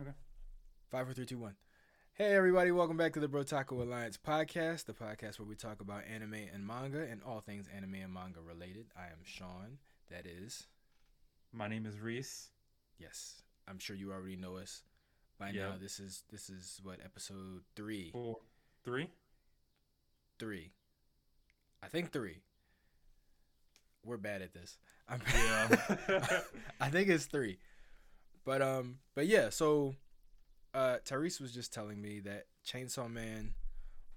Okay. Five, four, three, two, one. Hey everybody, welcome back to the Brotaku Alliance podcast, the podcast where we talk about anime and manga and all things anime and manga related. I am Sean. That is, My name is Reese. yes, I'm sure you already know us by Yeah. now. This is this is what episode three, Four, three. three, I think three. We're bad at this. I'm Yeah. I think it's three. But um, but yeah. So, uh, Tyrese was just telling me that Chainsaw Man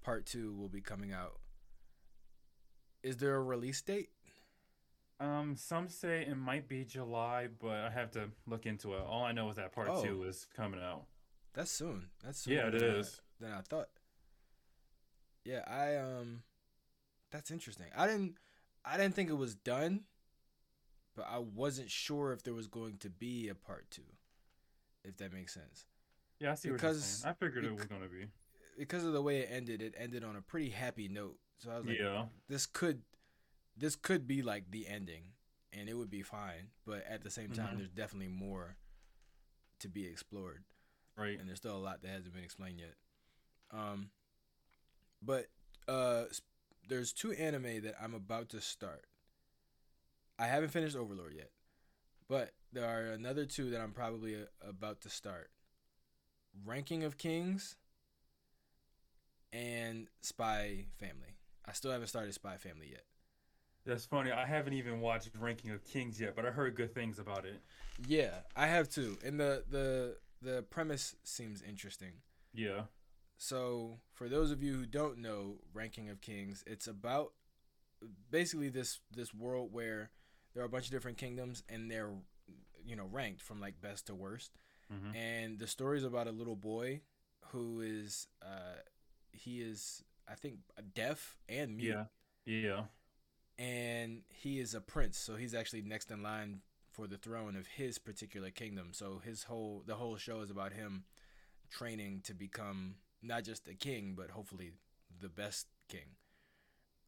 Part Two will be coming out. Is there a release date? Um, some say it might be July, but I have to look into it. All I know is that part Oh. two is coming out. That's soon. That's soon. Yeah, it than I- Than I thought. Yeah, I um, that's interesting. I didn't, I didn't think it was done, but I wasn't sure if there was going to be a part two. If that makes sense. Yeah, I see what you're Because- saying. I figured it was gonna be. because of the way it ended, it ended on a pretty happy note. So I was like, Yeah. this could, this could be like the ending, and it would be fine. But at the same time, Mhm. there's definitely more to be explored, Right. and there's still a lot that hasn't been explained yet. Um, but uh, there's two anime that I'm about to start. I haven't finished Overlord yet, but there are another two that I'm probably uh, about to start. Ranking of Kings and Spy Family. I still haven't started Spy Family yet. That's funny. I haven't even watched Ranking of Kings yet, but I heard good things about it. Yeah, I have too. And the the the premise seems interesting. Yeah. So, for those of you who don't know Ranking of Kings, it's about basically this this world where there are a bunch of different kingdoms and they're you know ranked from like best to worst. hmm And the story is about a little boy who is uh he is I think deaf and mute. Yeah. Yeah. and he is a prince so he's actually next in line for the throne of his particular kingdom so his whole the whole show is about him training to become not just a king but hopefully the best king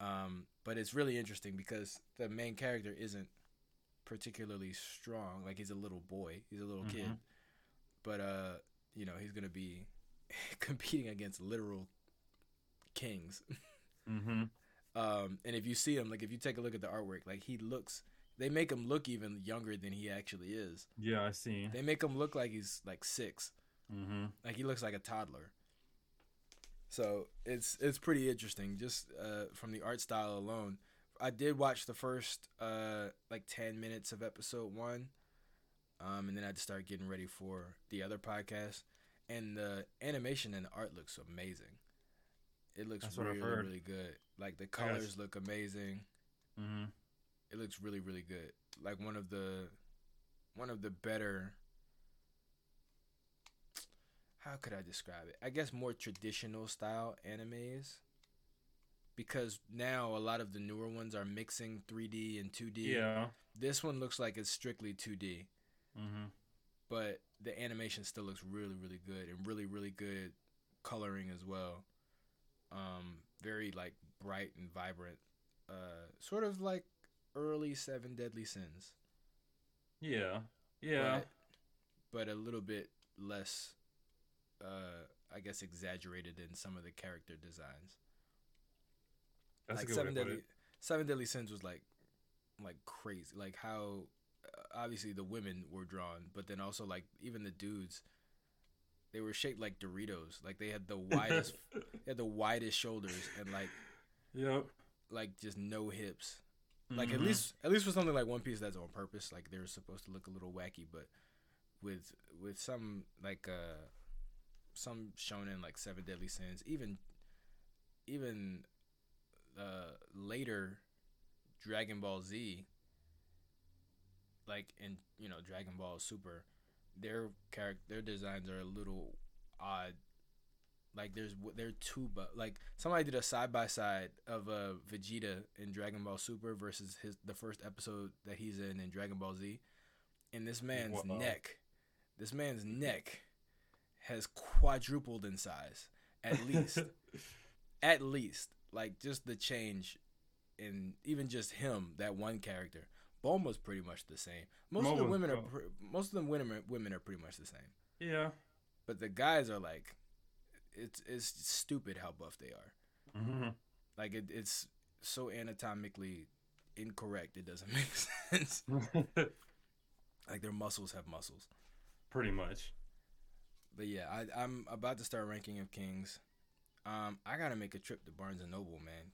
um, but it's really interesting because the main character isn't particularly strong like he's a little boy he's a little kid Mhm. but uh you know he's gonna be competing against literal kings hmm um, and if you see him, like if you take a look at the artwork, like he looks, they make him look even younger than he actually is. Yeah, I see. They make him look like he's like six, hmm like he looks like a toddler. So it's it's pretty interesting just uh, from the art style alone. I did watch the first uh, like ten minutes of episode one, um, and then I had to start getting ready for the other podcast. And the animation and the art looks amazing. It looks That's really really good. Like the colors look amazing. hmm it looks really really good like one of the one of the better how could i describe it? I guess more traditional style animes. Because now a lot of the newer ones are mixing 3d and 2d Yeah. this one looks like it's strictly 2d hmm but the animation still looks really really good and really really good coloring as well. Um very like bright and vibrant. Uh sort of like early seven deadly sins. Yeah. Yeah. but, but a little bit less uh i guess exaggerated in some of the character designs. That's like seven way to put deadly seven deadly sins was like like crazy. Like how uh, obviously the women were drawn but then also like even the dudes they were shaped like doritos. Like they had the widest they had the widest shoulders and like Yep. like just no hips. Like at Mhm. least at least for something like one piece that's on purpose like they're supposed to look a little wacky but with with some like uh some shonen like seven deadly sins even even uh later dragon ball z like in you know dragon ball super their character their designs are a little odd like there's they're too but like somebody did a side by side of uh Vegeta in Dragon Ball Super versus his the first episode that he's in in Dragon Ball Z, and this man's Wow. neck, this man's neck, has quadrupled in size at least, at least like just the change, in even just him that one character. Bulma's pretty much the same. Most of the women are pre- most of the women women are pretty much the same. Yeah. but the guys are like, it's it's stupid how buff they are. hmm Like it, it's so anatomically incorrect. It doesn't make sense. like their muscles have muscles. Pretty much. But yeah, I, I'm about to start ranking of kings. Um, I gotta make a trip to Barnes and Noble, man.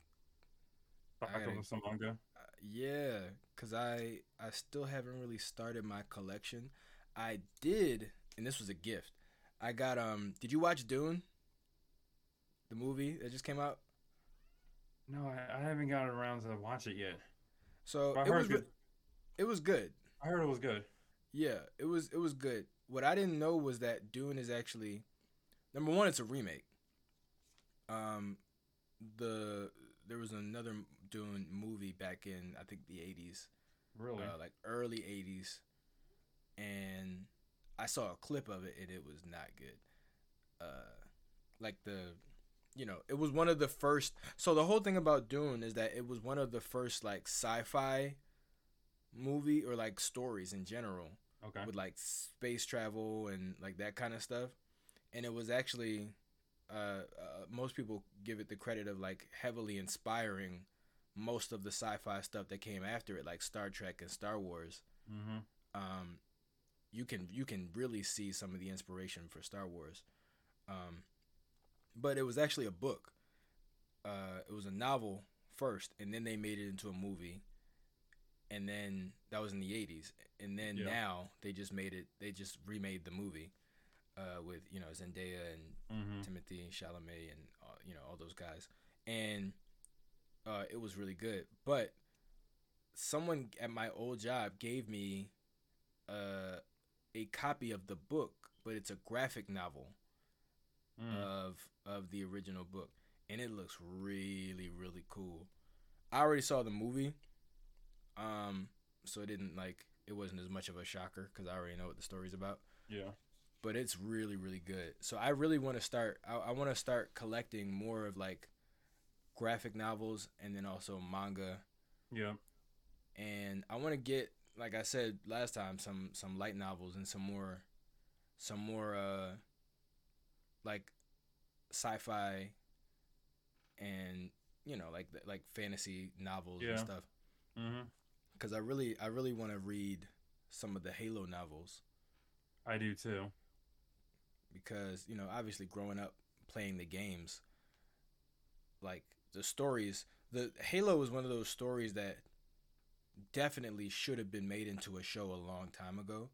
Back gotta- some manga. Uh, yeah, cause I I still haven't really started my collection. I did, and this was a gift. I got um. Did you watch Dune? The movie that just came out. No, I, I haven't gotten around to watch it yet. So it was it was good. I heard it was good. Yeah, it was it was good. What I didn't know was that Dune is actually number one. It's a remake. Um, the there was another Dune movie back in I think the eighties, Really? uh, like early eighties, and I saw a clip of it and it was not good. Uh, like the, you know, it was one of the first. So the whole thing about Dune is that it was one of the first like sci-fi movie or like stories in general okay. with like space travel and like that kind of stuff. And it was actually, uh, uh, most people give it the credit of like heavily inspiring most of the sci-fi stuff that came after it, like Star Trek and Star Wars. Mm-hmm. Um, you can you can really see some of the inspiration for Star Wars. Um, but it was actually a book. Uh, it was a novel first, and then they made it into a movie. And then that was in the '80s, and then Yeah. now they just made it. They just remade the movie uh, with you know Zendaya and Mm-hmm. Timothée Chalamet and uh, you know all those guys, and uh, it was really good. But someone at my old job gave me uh, a copy of the book, but it's a graphic novel Mm. of of the original book, and it looks really really cool. I already saw the movie, um, so it didn't like it wasn't as much of a shocker because I already know what the story's about yeah. but it's really really good. So I really want to start. I, I want to start collecting more of like graphic novels and then also manga. Yeah. And I want to get, like I said last time, some some light novels and some more, some more uh, like sci-fi and you know like like fantasy novels Yeah. and stuff. Mm-hmm. Because I really I really want to read some of the Halo novels. I do too. because you know obviously growing up playing the games like the stories the halo is one of those stories that definitely should have been made into a show a long time ago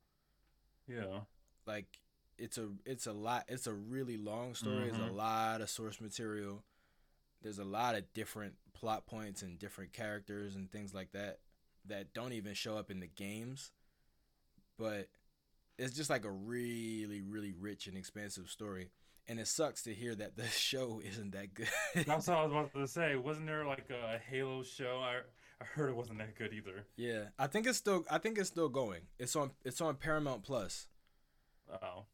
Yeah. like it's a it's a lot it's a really long story it's a Mhm. lot of source material there's a lot of different plot points and different characters and things like that that don't even show up in the games but it's just like a really really rich and expansive story and it sucks to hear that the show isn't that good That's what I was about to say. Wasn't there like a Halo show? I I heard it wasn't that good either. yeah i think it's still i think it's still going it's on it's on paramount plus Oh.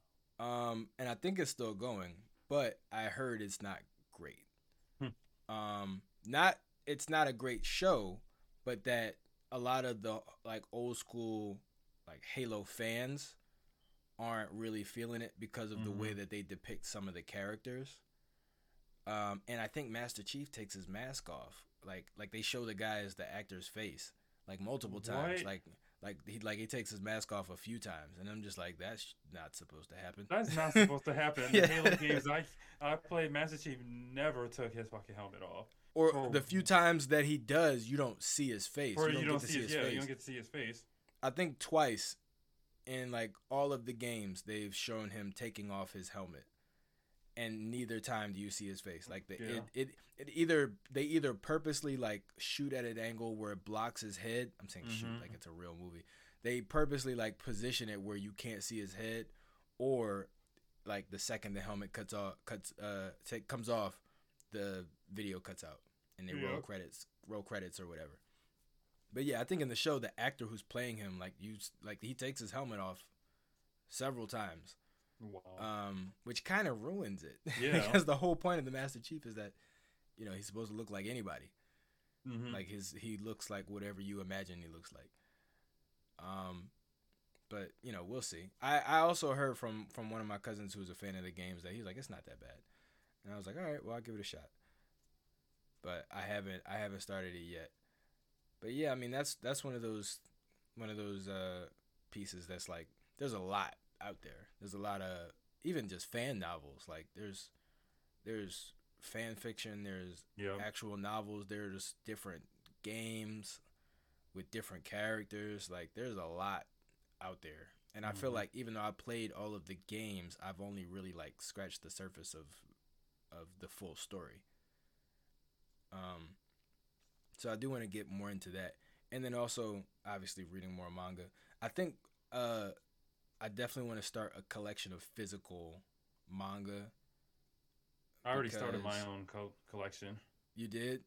Um, and I think it's still going, but I heard it's not great. Hmm. Um, not it's not a great show, but that a lot of the like old school like Halo fans aren't really feeling it because of the way Mhm. that they depict some of the characters. Um, and I think Master Chief takes his mask off. Like like they show the guy as the actor's face like multiple times. What? Like like he like he takes his mask off a few times, and I'm just like that's not supposed to happen. That's not supposed to happen. In Yeah. the Halo games I I played, Master Chief never took his fucking helmet off. Or Oh. the few times that he does, you don't see his face. Or you don't, you don't get to see his, his yeah, face. you don't get to see his face. I think twice in like all of the games they've shown him taking off his helmet. And neither time do you see his face. Like the, Yeah. it, it it either they either purposely like shoot at an angle where it blocks his head. I'm saying shoot Mhm. like it's a real movie. They purposely like position it where you can't see his head or like the second the helmet cuts off cuts uh take, comes off the video cuts out and they roll credits roll credits or whatever. But yeah, I think in the show the actor who's playing him like you like he takes his helmet off several times, Wow. um, which kind of ruins it. Yeah. because the whole point of the Master Chief is that you know he's supposed to look like anybody. Mhm. Like his he looks like whatever you imagine he looks like. Um, but you know, we'll see. I I also heard from from one of my cousins who's a fan of the games that he's like, it's not that bad, and I was like, all right, well, I'll give it a shot. But I haven't I haven't started it yet. But yeah, I mean that's that's one of those one of those uh pieces that's like there's a lot out there. There's a lot of even just fan novels. Like there's there's fan fiction, there's Yeah. actual novels, there's different games with different characters. Like there's a lot out there. And I feel Mhm. like even though I played all of the games, I've only really like scratched the surface of of the full story. Um so I do want to get more into that. And then also obviously reading more manga. I think uh I definitely want to start a collection of physical manga. I already started my own co- collection. You did?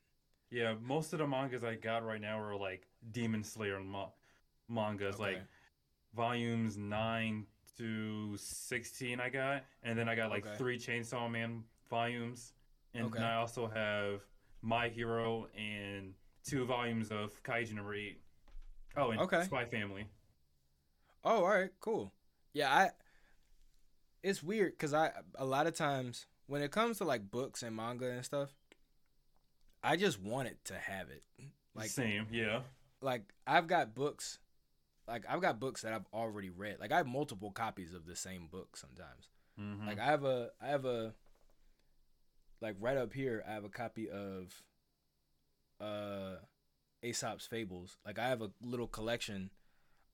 Yeah, most of the mangas I got right now are like Demon Slayer ma- mangas, like volumes nine to sixteen. I got, and then I got like Okay. three Chainsaw Man volumes, and Okay. then I also have My Hero and two volumes of Kaiju number eight. Oh, and Okay. Spy Family. Oh, all right, cool. Yeah, I. It's weird because I a lot of times when it comes to like books and manga and stuff, I just want it to have it. Like Same, yeah. like I've got books, like I've got books that I've already read. Like I have multiple copies of the same book sometimes. hmm Like I have a I have a like right up here I have a copy of uh Aesop's Fables. Like I have a little collection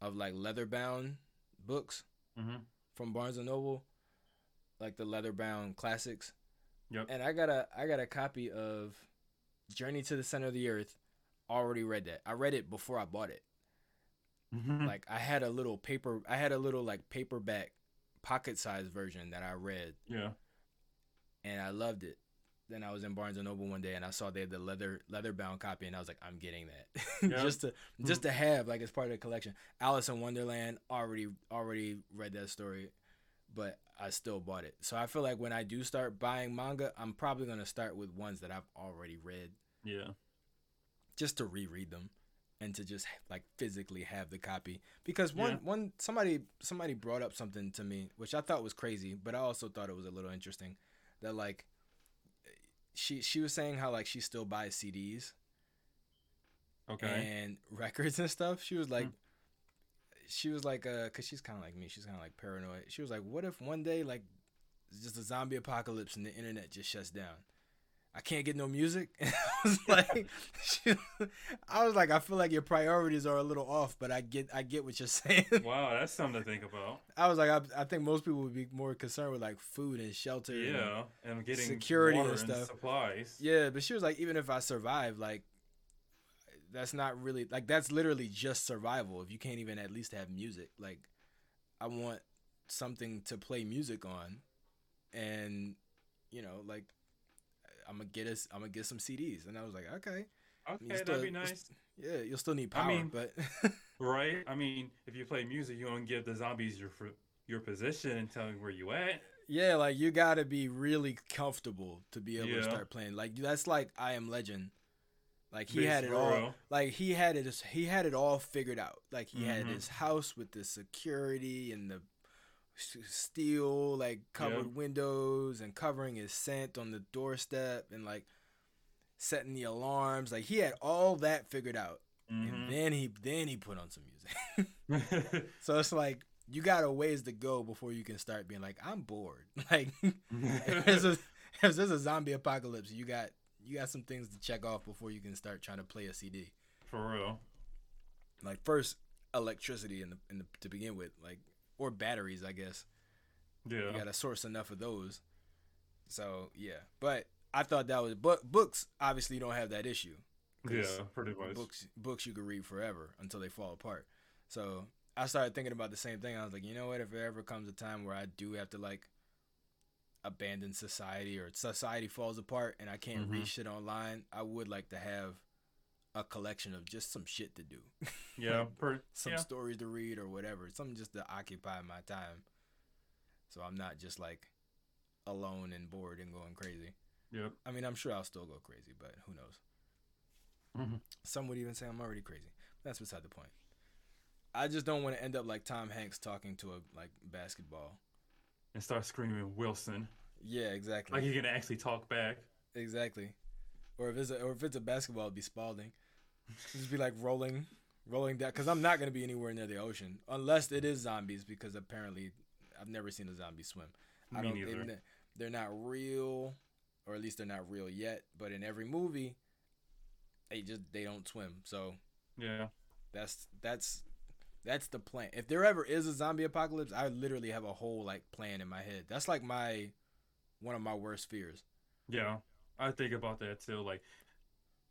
of like leather bound books hmm from Barnes and Noble, like the leather bound classics. Yep. And I got a I got a copy of Journey to the Center of the Earth. Already read that. I read it before I bought it. hmm Like I had a little paper I had a little like paperback pocket size version that I read yeah. and I loved it. Then I was in Barnes and Noble one day and I saw they had the leather leather bound copy and I was like, I'm getting that just to hmm. just to have like as part of the collection. Alice in Wonderland already already read that story, but I still bought it. So I feel like when I do start buying manga, I'm probably gonna start with ones that I've already read Yeah. just to reread them and to just like physically have the copy because one Yeah. one somebody somebody brought up something to me which I thought was crazy but I also thought it was a little interesting that like she she was saying how like she still buys CDs Okay. and records and stuff she was like Mm. she was like uh cuz she's kind of like me she's kind of like paranoid she was like what if one day like just a zombie apocalypse and the internet just shuts down I can't get no music. And I was like, I was like, I feel like your priorities are a little off, but I get, I get what you're saying. wow, that's something to think about. I was like, I, I think most people would be more concerned with like food and shelter. and- Yeah, and getting security and stuff. supplies. yeah, but she was like, even if I survive, like, that's not really like that's literally just survival. If you can't even at least have music, like, I want something to play music on, and you know, like, I'm gonna get us, I'm gonna get some CDs, and I was like, okay, Okay, still- that'd be nice. yeah, you'll still need power, I mean- but Right? I mean, if you play music, you don't give the zombies your your position and tell them where you at. yeah, like you gotta be really comfortable to be able to start playing. Like that's like I Am Legend. Like he had it all. Like he had it. He had it all figured out. Like he had Mhm. his house with the security and the steel, like covered Yeah. windows and covering his scent on the doorstep and like setting the alarms. Like he had all that figured out. Mm-hmm. And then he then he put on some music. So it's like you got a ways to go before you can start being like, I'm bored. Like if there's a if there's a zombie apocalypse, you got you got some things to check off before you can start trying to play a CD. For real. Like first electricity in the in the to begin with, like or batteries, I guess. Yeah. You got to source enough of those. So yeah, but I thought that was but books obviously don't have that issue. Yeah, pretty much. books books you could read forever until they fall apart. So I started thinking about the same thing. I was like, you know what? If there ever comes a time where I do have to like abandon society or society falls apart and I can't Mhm. read shit online, I would like to have a collection of just some shit to do, Yeah, per, some yeah. stories to read or whatever, something just to occupy my time. So I'm not just like alone and bored and going crazy. Yep. I mean, I'm sure I'll still go crazy, but who knows? Mhm. Some would even say I'm already crazy. That's beside the point. I just don't want to end up like Tom Hanks talking to a like basketball. And start screaming Wilson. Yeah, exactly. Like you can actually talk back. Exactly. Or if it's a or if it's a basketball, it'd be Spalding. Just be like rolling, rolling down. Because I'm not gonna be anywhere near the ocean unless it is zombies. Because apparently, I've never seen a zombie swim. I don't. neither. They, they're not real, or at least they're not real yet. But in every movie, they just they don't swim. So Yeah. that's that's that's the plan. If there ever is a zombie apocalypse, I literally have a whole like plan in my head. That's like my one of my worst fears. Yeah. I think about that too. Like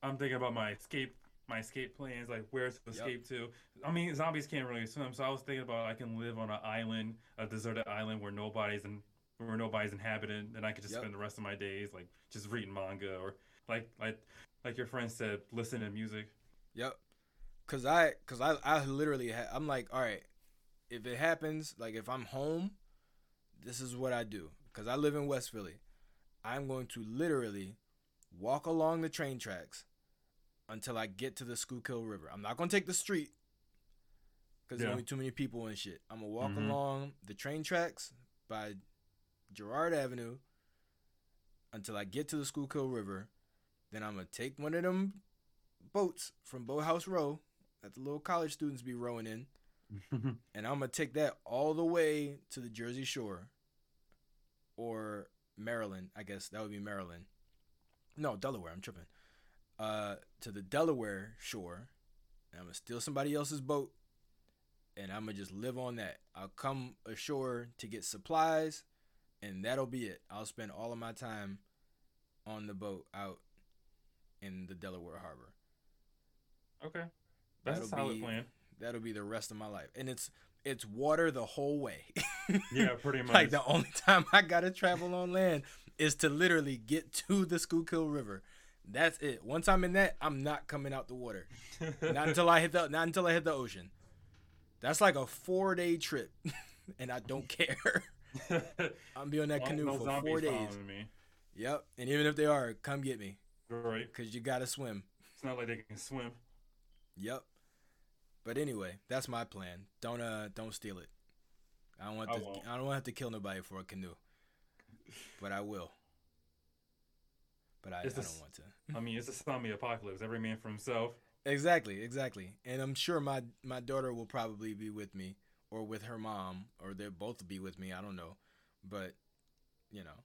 I'm thinking about my escape my escape plans, like where to Yep. escape to. I mean, zombies can't really swim, so I was thinking about I can live on an island, a deserted island where nobody's in where nobody's inhabited, and I could just Yep. spend the rest of my days like just reading manga or like like like your friend said, listening to music. Yep. Cause I, cause I, I literally, ha- I'm like, all right, if it happens, like if I'm home, this is what I do. Cause I live in West Philly. I'm going to literally walk along the train tracks until I get to the Schuylkill River. I'm not gonna take the street. Cause there's only too many people and shit. I'm gonna walk Mhm. along the train tracks by Girard Avenue until I get to the Schuylkill River. Then I'm gonna take one of them boats from Boathouse Row that the little college students be rowing in, and I'm gonna take that all the way to the Jersey Shore or Maryland. I guess that would be Maryland. No, Delaware. I'm tripping. Uh, to the Delaware shore. And I'm gonna steal somebody else's boat, and I'm gonna just live on that. I'll come ashore to get supplies, and that'll be it. I'll spend all of my time on the boat out in the Delaware Harbor. okay. That's a That'll solid be- plan. That'll be the rest of my life, and it's it's water the whole way. Yeah, pretty much. like the only time I gotta travel on land is to literally get to the Schuylkill River. That's it. Once I'm in that, I'm not coming out the water. Not until I hit the not until I hit the ocean. That's like a four day trip, and I don't care. I'm be on that No- canoe no for four days. Yep. And even if they are, come get me, Right. cause you gotta swim. It's not like they can swim. Yep. But anyway, that's my plan. Don't uh don't steal it. I don't want I to won't. I don't want to have to kill nobody for a canoe. But I will. But I, I don't want to. I mean, it's a zombie apocalypse. Every man for himself. Exactly, exactly. And I'm sure my my daughter will probably be with me or with her mom or they'll both be with me, I don't know. But you know,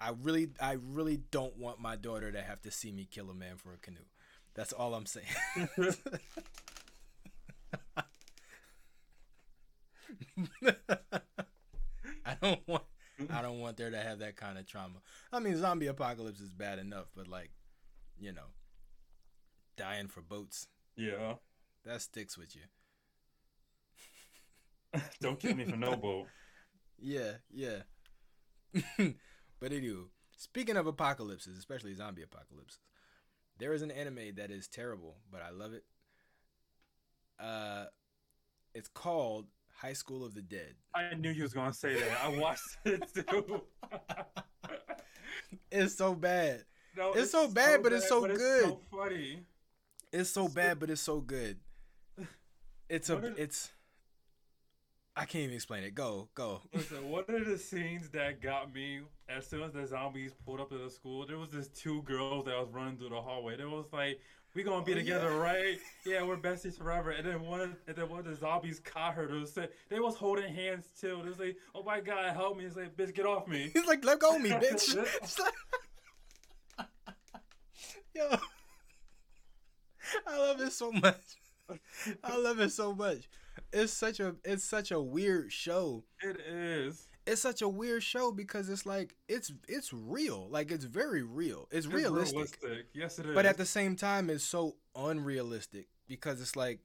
I really I really don't want my daughter to have to see me kill a man for a canoe. That's all I'm saying. I don't want I don't want there to have that kind of trauma. I mean, zombie apocalypse is bad enough, but like, you know, dying for boats Yeah. that sticks with you. Don't kill me for no boat. Yeah, yeah. but anywho, speaking of apocalypses, especially zombie apocalypses, there is an anime that is terrible, but I love it. Uh, it's called High School of the Dead. I knew you was gonna say that. I watched it too. It's so bad. no, It's so bad, but it's so but good. so funny. It's so bad, but it's so good. It's a. Are- It's. I can't even explain it. Go, go. Listen, one of the scenes that got me as soon as the zombies pulled up to the school, there was this two girls that was running through the hallway. There was like, "We gonna be Oh, together, yeah. right? Yeah, we're besties forever." And then one, of, and then one of the zombies caught her. They was, they was holding hands too. They was like, "Oh my god, help me!" It's like, "Bitch, get off me!" He's like, let go of me, bitch. Like- Yo, I love it so much. I love it so much. It's such a it's such a weird show. It is. It's such a weird show because it's like it's it's real. Like it's very real. It's, It's realistic. Yes, it is. But at the same time it's so unrealistic because it's like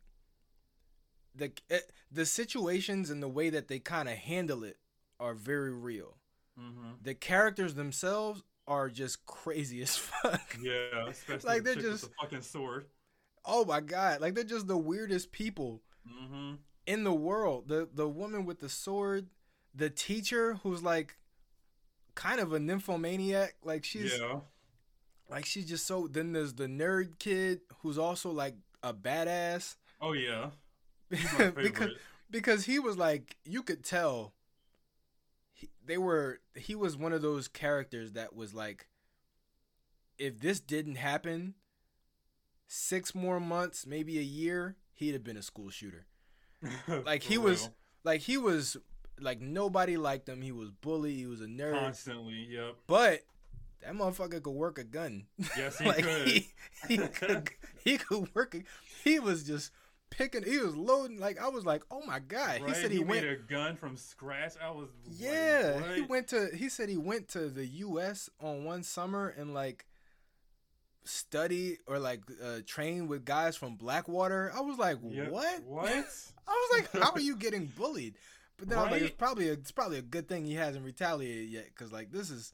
the it, the situations and the way that they kind of handle it are very real. hmm the characters themselves are just crazy as fuck. Yeah, especially Like, the they're just- with the fucking sword. Oh my god, like they're just the weirdest people hmm in the world. The the woman with the sword, the teacher who's like kind of a nymphomaniac, like she's Yeah. like she's just so then there's the nerd kid who's also like a badass. Oh yeah. Because because he was like you could tell he, they were he was one of those characters that was like if this didn't happen six more months maybe a year he'd have been a school shooter like, he was- like he was like nobody liked him he was bullied he was a nerd constantly. Yep. but that motherfucker could work a gun Yes, he like could. he, he could he could work a, he was just picking he was loading like i was like oh my god he said he, went made a gun from scratch. I was. like, Yeah, he went to. He said he went to the U.S. on one summer and like study or like uh, train with guys from Blackwater. I was like, Yep. what? What? I was like, how are you getting bullied? But then I was like, it's probably a, it's probably a good thing he hasn't retaliated yet because like this is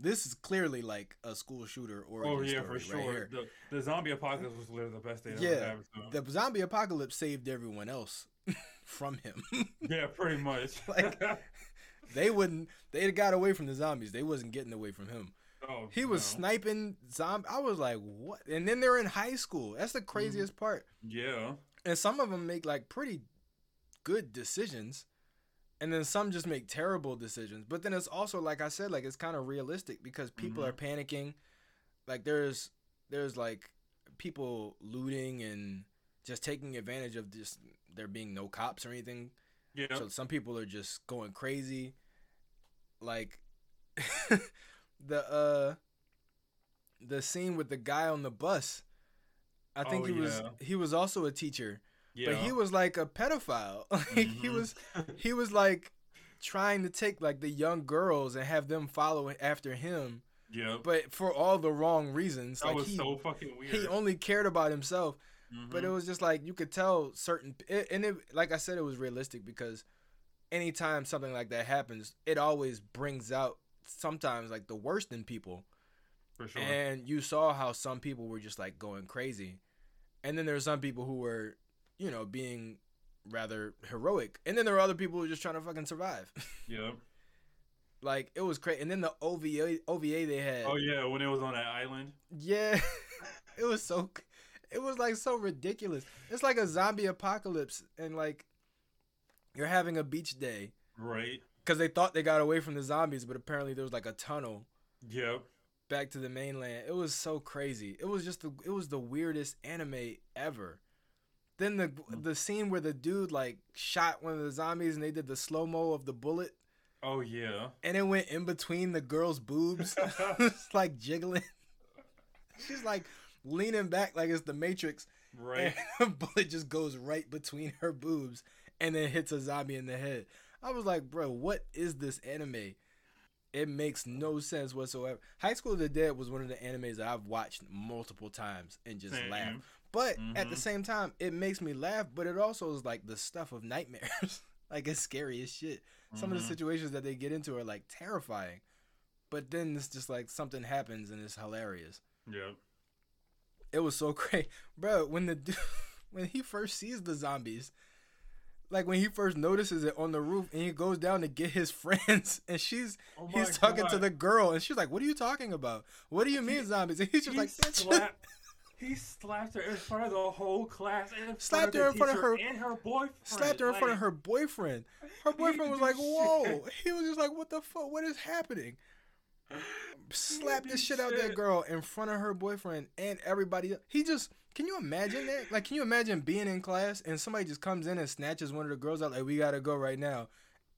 this is clearly like a school shooter origin Oh yeah, for sure. right the, the zombie apocalypse was literally the best thing Yeah. The zombie apocalypse saved everyone else from him. Yeah, pretty much. Like- they wouldn't. They got away from the zombies. They wasn't getting away from him. oh, He was no. sniping zombie. I was like, what? And then they're in high school. That's the Mm-hmm. craziest part. Yeah. And some of them make like pretty good decisions, and then some just make terrible decisions. But then it's also like I said, like it's kind of realistic because people Mhm. are panicking. Like there's there's like people looting and just taking advantage of just there being no cops or anything. Yeah. So some people are just going crazy. Like the uh the scene with the guy on the bus. I think Oh, he was he was also a teacher, yeah. but he was like a pedophile. Like he Mhm. was he was like trying to take like the young girls and have them follow after him, yeah. but for all the wrong reasons. that like was he so fucking weird. he only cared about himself but it Mhm. was just like you could tell certain it, and it like i said it was realistic because anytime something like that happens it always brings out sometimes like the worst in people for sure. and you saw how some people were just like going crazy and then there's some people who were you know being rather heroic and then there were other people who were just trying to fucking survive yeah. like it was crazy and then the ova ova they had Oh yeah, when it was on that island. Yeah, it was so. It was like so ridiculous. It's like a zombie apocalypse, and like you're having a beach day Right. because they thought they got away from the zombies, but apparently there was like a tunnel Yep. back to the mainland. It was so crazy. It was just the. It was the weirdest anime ever. Then the hmm. the scene where the dude like shot one of the zombies and they did the slow mo of the bullet Oh yeah. and it went in between the girl's boobs. it's like jiggling. She's like leaning back like it's the Matrix. Right. And a bullet just goes right between her boobs and then hits a zombie in the head. I was like, bro, what is this anime? It makes no sense whatsoever. High School of the Dead was one of the animes that I've watched multiple times and just Same. laughed. But at the Mhm. same time, it makes me laugh, but it also is like the stuff of nightmares. like it's scary as shit. Some of the Mhm. situations that they get into are like terrifying. But then it's just like something happens and it's hilarious. Yeah. It was so great, bro. When the when he first sees the zombies, like when he first notices it on the roof, and he goes down to get his friends, and she's Oh he's talking to the girl, and she's like, "What are you talking about? What do you mean He- zombies?" And he's just He like, slapped, he slapped her in front of the whole class and Slapped her in front of her- and her boyfriend. Slapped her in front of her boyfriend. Her boyfriend was like, "Whoa!" He was just like, "What the fuck? What is happening?" Slapped the didn't shit out that girl in front of her boyfriend and everybody. He just can you imagine that? Like, can you imagine being in class and somebody just comes in and snatches one of the girls out like, "We gotta go right now,"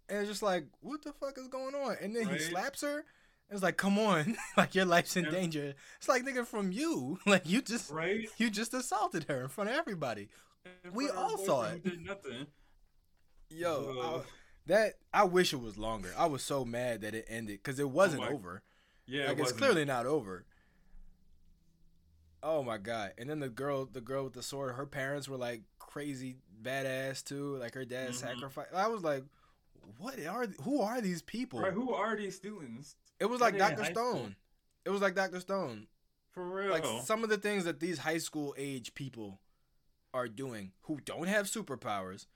and it's just like, "What the fuck is going on?" And then he slaps her. It's like, come on, like your life's in Yeah. danger. It's like nigga from you, like you just Right? you just assaulted her in front of everybody. We of all saw it. Did nothing. Yo, I- that I wish it was longer. I was so mad that it ended because it wasn't my- over. Yeah, like it it's clearly not over. Oh my god! And then the girl, the girl with the sword, her parents were like crazy badass too. Like her dad Mhm. sacrificed. I was like, what are who are these people? Right? Who are these students? It was like Doctor high school? Stone. It was like Doctor Stone. For real? Like some of the things that these high school age people are doing, who don't have superpowers,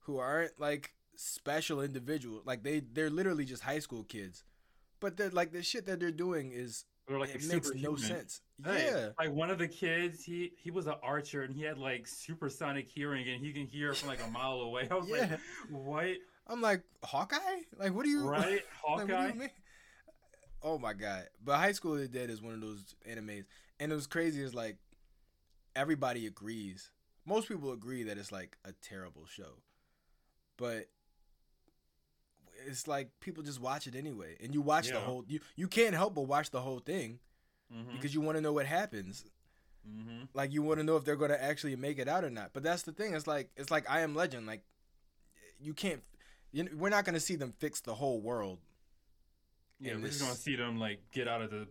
who aren't like special individuals. Like they they're literally just high school kids. But they're like the shit that they're doing is They're like it makes no superhuman. sense. Hey, Yeah. like one of the kids, he he was an archer and he had like supersonic hearing and he can hear from like a mile away. I was Yeah. like, what? I'm like Hawkeye. Like, what do you? Right, like, what do Hawkeye. you mean? Oh my god! But High School of the Dead is one of those animes, and it was crazy. Is like everybody agrees. Most people agree that it's like a terrible show, but it's like people just watch it anyway, and you watch the whole. You you can't help but watch the whole thing Mm-hmm. because you want to know what happens. mm-hmm. Like you want to know if they're going to actually make it out or not. But that's the thing. It's like it's like I Am Legend. Like you can't. You, we're not going to see them fix the whole world. Yeah, we're just gonna see them like get out of the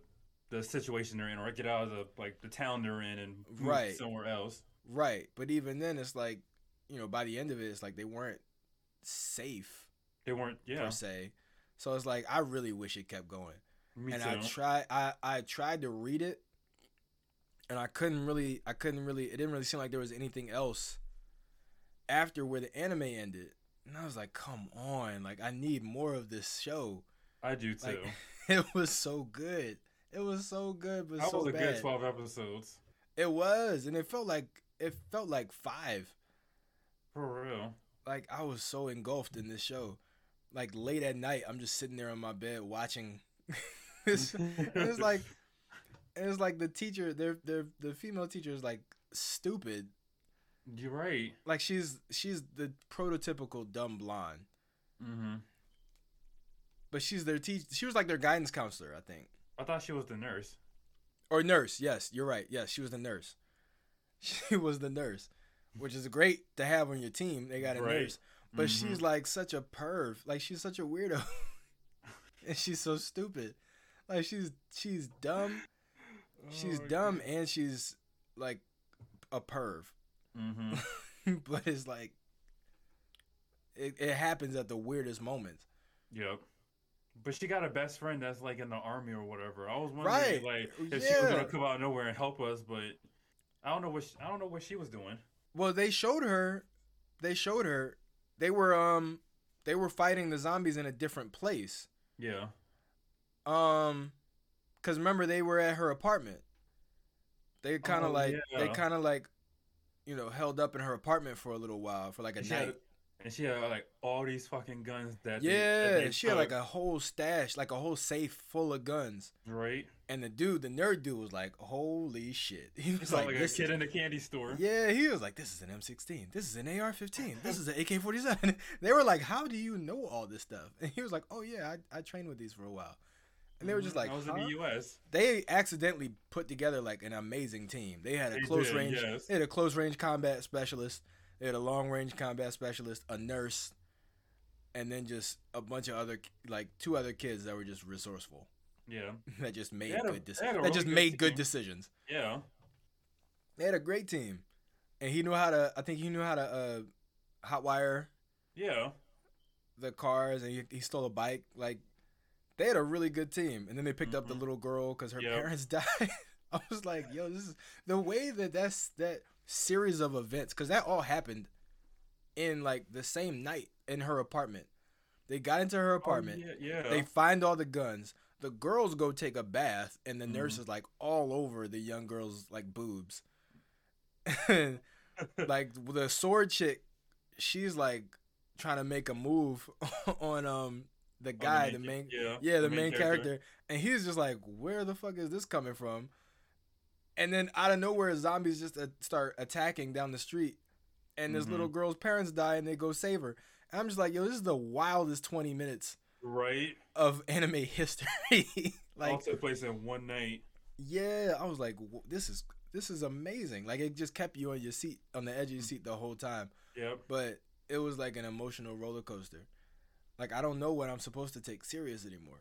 the situation they're in, or get out of the like the town they're in, and move Right. somewhere else. Right. But even then, it's like you know by the end of it, it's like they weren't safe They weren't. Yeah, per se. So it's like I really wish it kept going. me and too. I tried. I I tried to read it, and I couldn't really. I couldn't really. It didn't really seem like there was anything else after where the anime ended. And I was like, come on! Like I need more of this show. I do too. Like it was so good. It was so good, but that so was a bad. good twelve episodes. It was, and it felt like it felt like five. For real. Like I was so engulfed in this show. Like late at night, I'm just sitting there on my bed watching. it's, it's like, it's like the teacher, their their the female teacher is like stupid. You're right. Like she's she's the prototypical dumb blonde, Mm-hmm. But she's their teach. She was like their guidance counselor, I think. I thought she was the nurse. or nurse. Yes, you're right. Yes, she was the nurse. She was the nurse, which is great to have on your team. They got a Right. nurse, but Mhm. she's like such a perv. Like she's such a weirdo, and she's so stupid. Like she's she's dumb. She's Oh, dumb, and she's like a perv. Mm-hmm. but it's like it, it happens at the weirdest moments. Yep. But she got a best friend that's like in the army or whatever. I was wondering Right. like if she was gonna come out of nowhere and help us, but I don't know what she, I don't know what she was doing. Well, they showed her. They showed her. They were um they were fighting the zombies in a different place. Yeah. Um, cause remember they were at her apartment. They kind of Oh, like they kind of like, you know, held up in her apartment for a little while for like a she, night. And she had like all these fucking guns that they- yeah, that they she had like a whole stash, like a whole safe full of guns. right. And the dude, the nerd dude, was like, "Holy shit!" He was like, like, a "This kid is in a candy store. Yeah, he was like, "This is an M16. This is an AR-15. This is an AK-47." They were like, "How do you know all this stuff?" And he was like, "Oh yeah, I, I trained with these for a while." And they were just Mhm. like, I was "Huh?" in the U.S. they accidentally put together like an amazing team. They had a They close did, range. yes. They had a close range combat specialist. They had a long range combat specialist, a nurse, and then just a bunch of other like two other kids that were just resourceful. Yeah. That just made a- good decisions. That just good made good decisions. Yeah. They had a great team, and he knew how to. I think he knew how to uh, hotwire Yeah. the cars, and he, he stole a bike. Like they had a really good team, and then they picked up the Mhm. little girl because her Yep. parents died. I was like, yo, this is the way that that's that series of events because that all happened in like the same night in her apartment. They got into her apartment. Oh, yeah. Yeah. They find all the guns. The girls go take a bath, and the Mhm. nurse is like all over the young girl's like boobs. And like the sword chick, she's like trying to make a move on um the guy, the cha- main, Yeah. yeah, the, main, character. and he's just like, where the fuck is this coming from? And then out of nowhere, zombies just uh, start attacking down the street, and this Mhm. little girl's parents die, and they go save her. And I'm just like, yo, this is the wildest 20 minutes Right. of anime history. All like, took place in one night. yeah, I was like, w- this is this is amazing. Like, it just kept you on your seat, on the edge of your seat the whole time. Yep. But it was like an emotional roller coaster. Like, I don't know what I'm supposed to take serious anymore.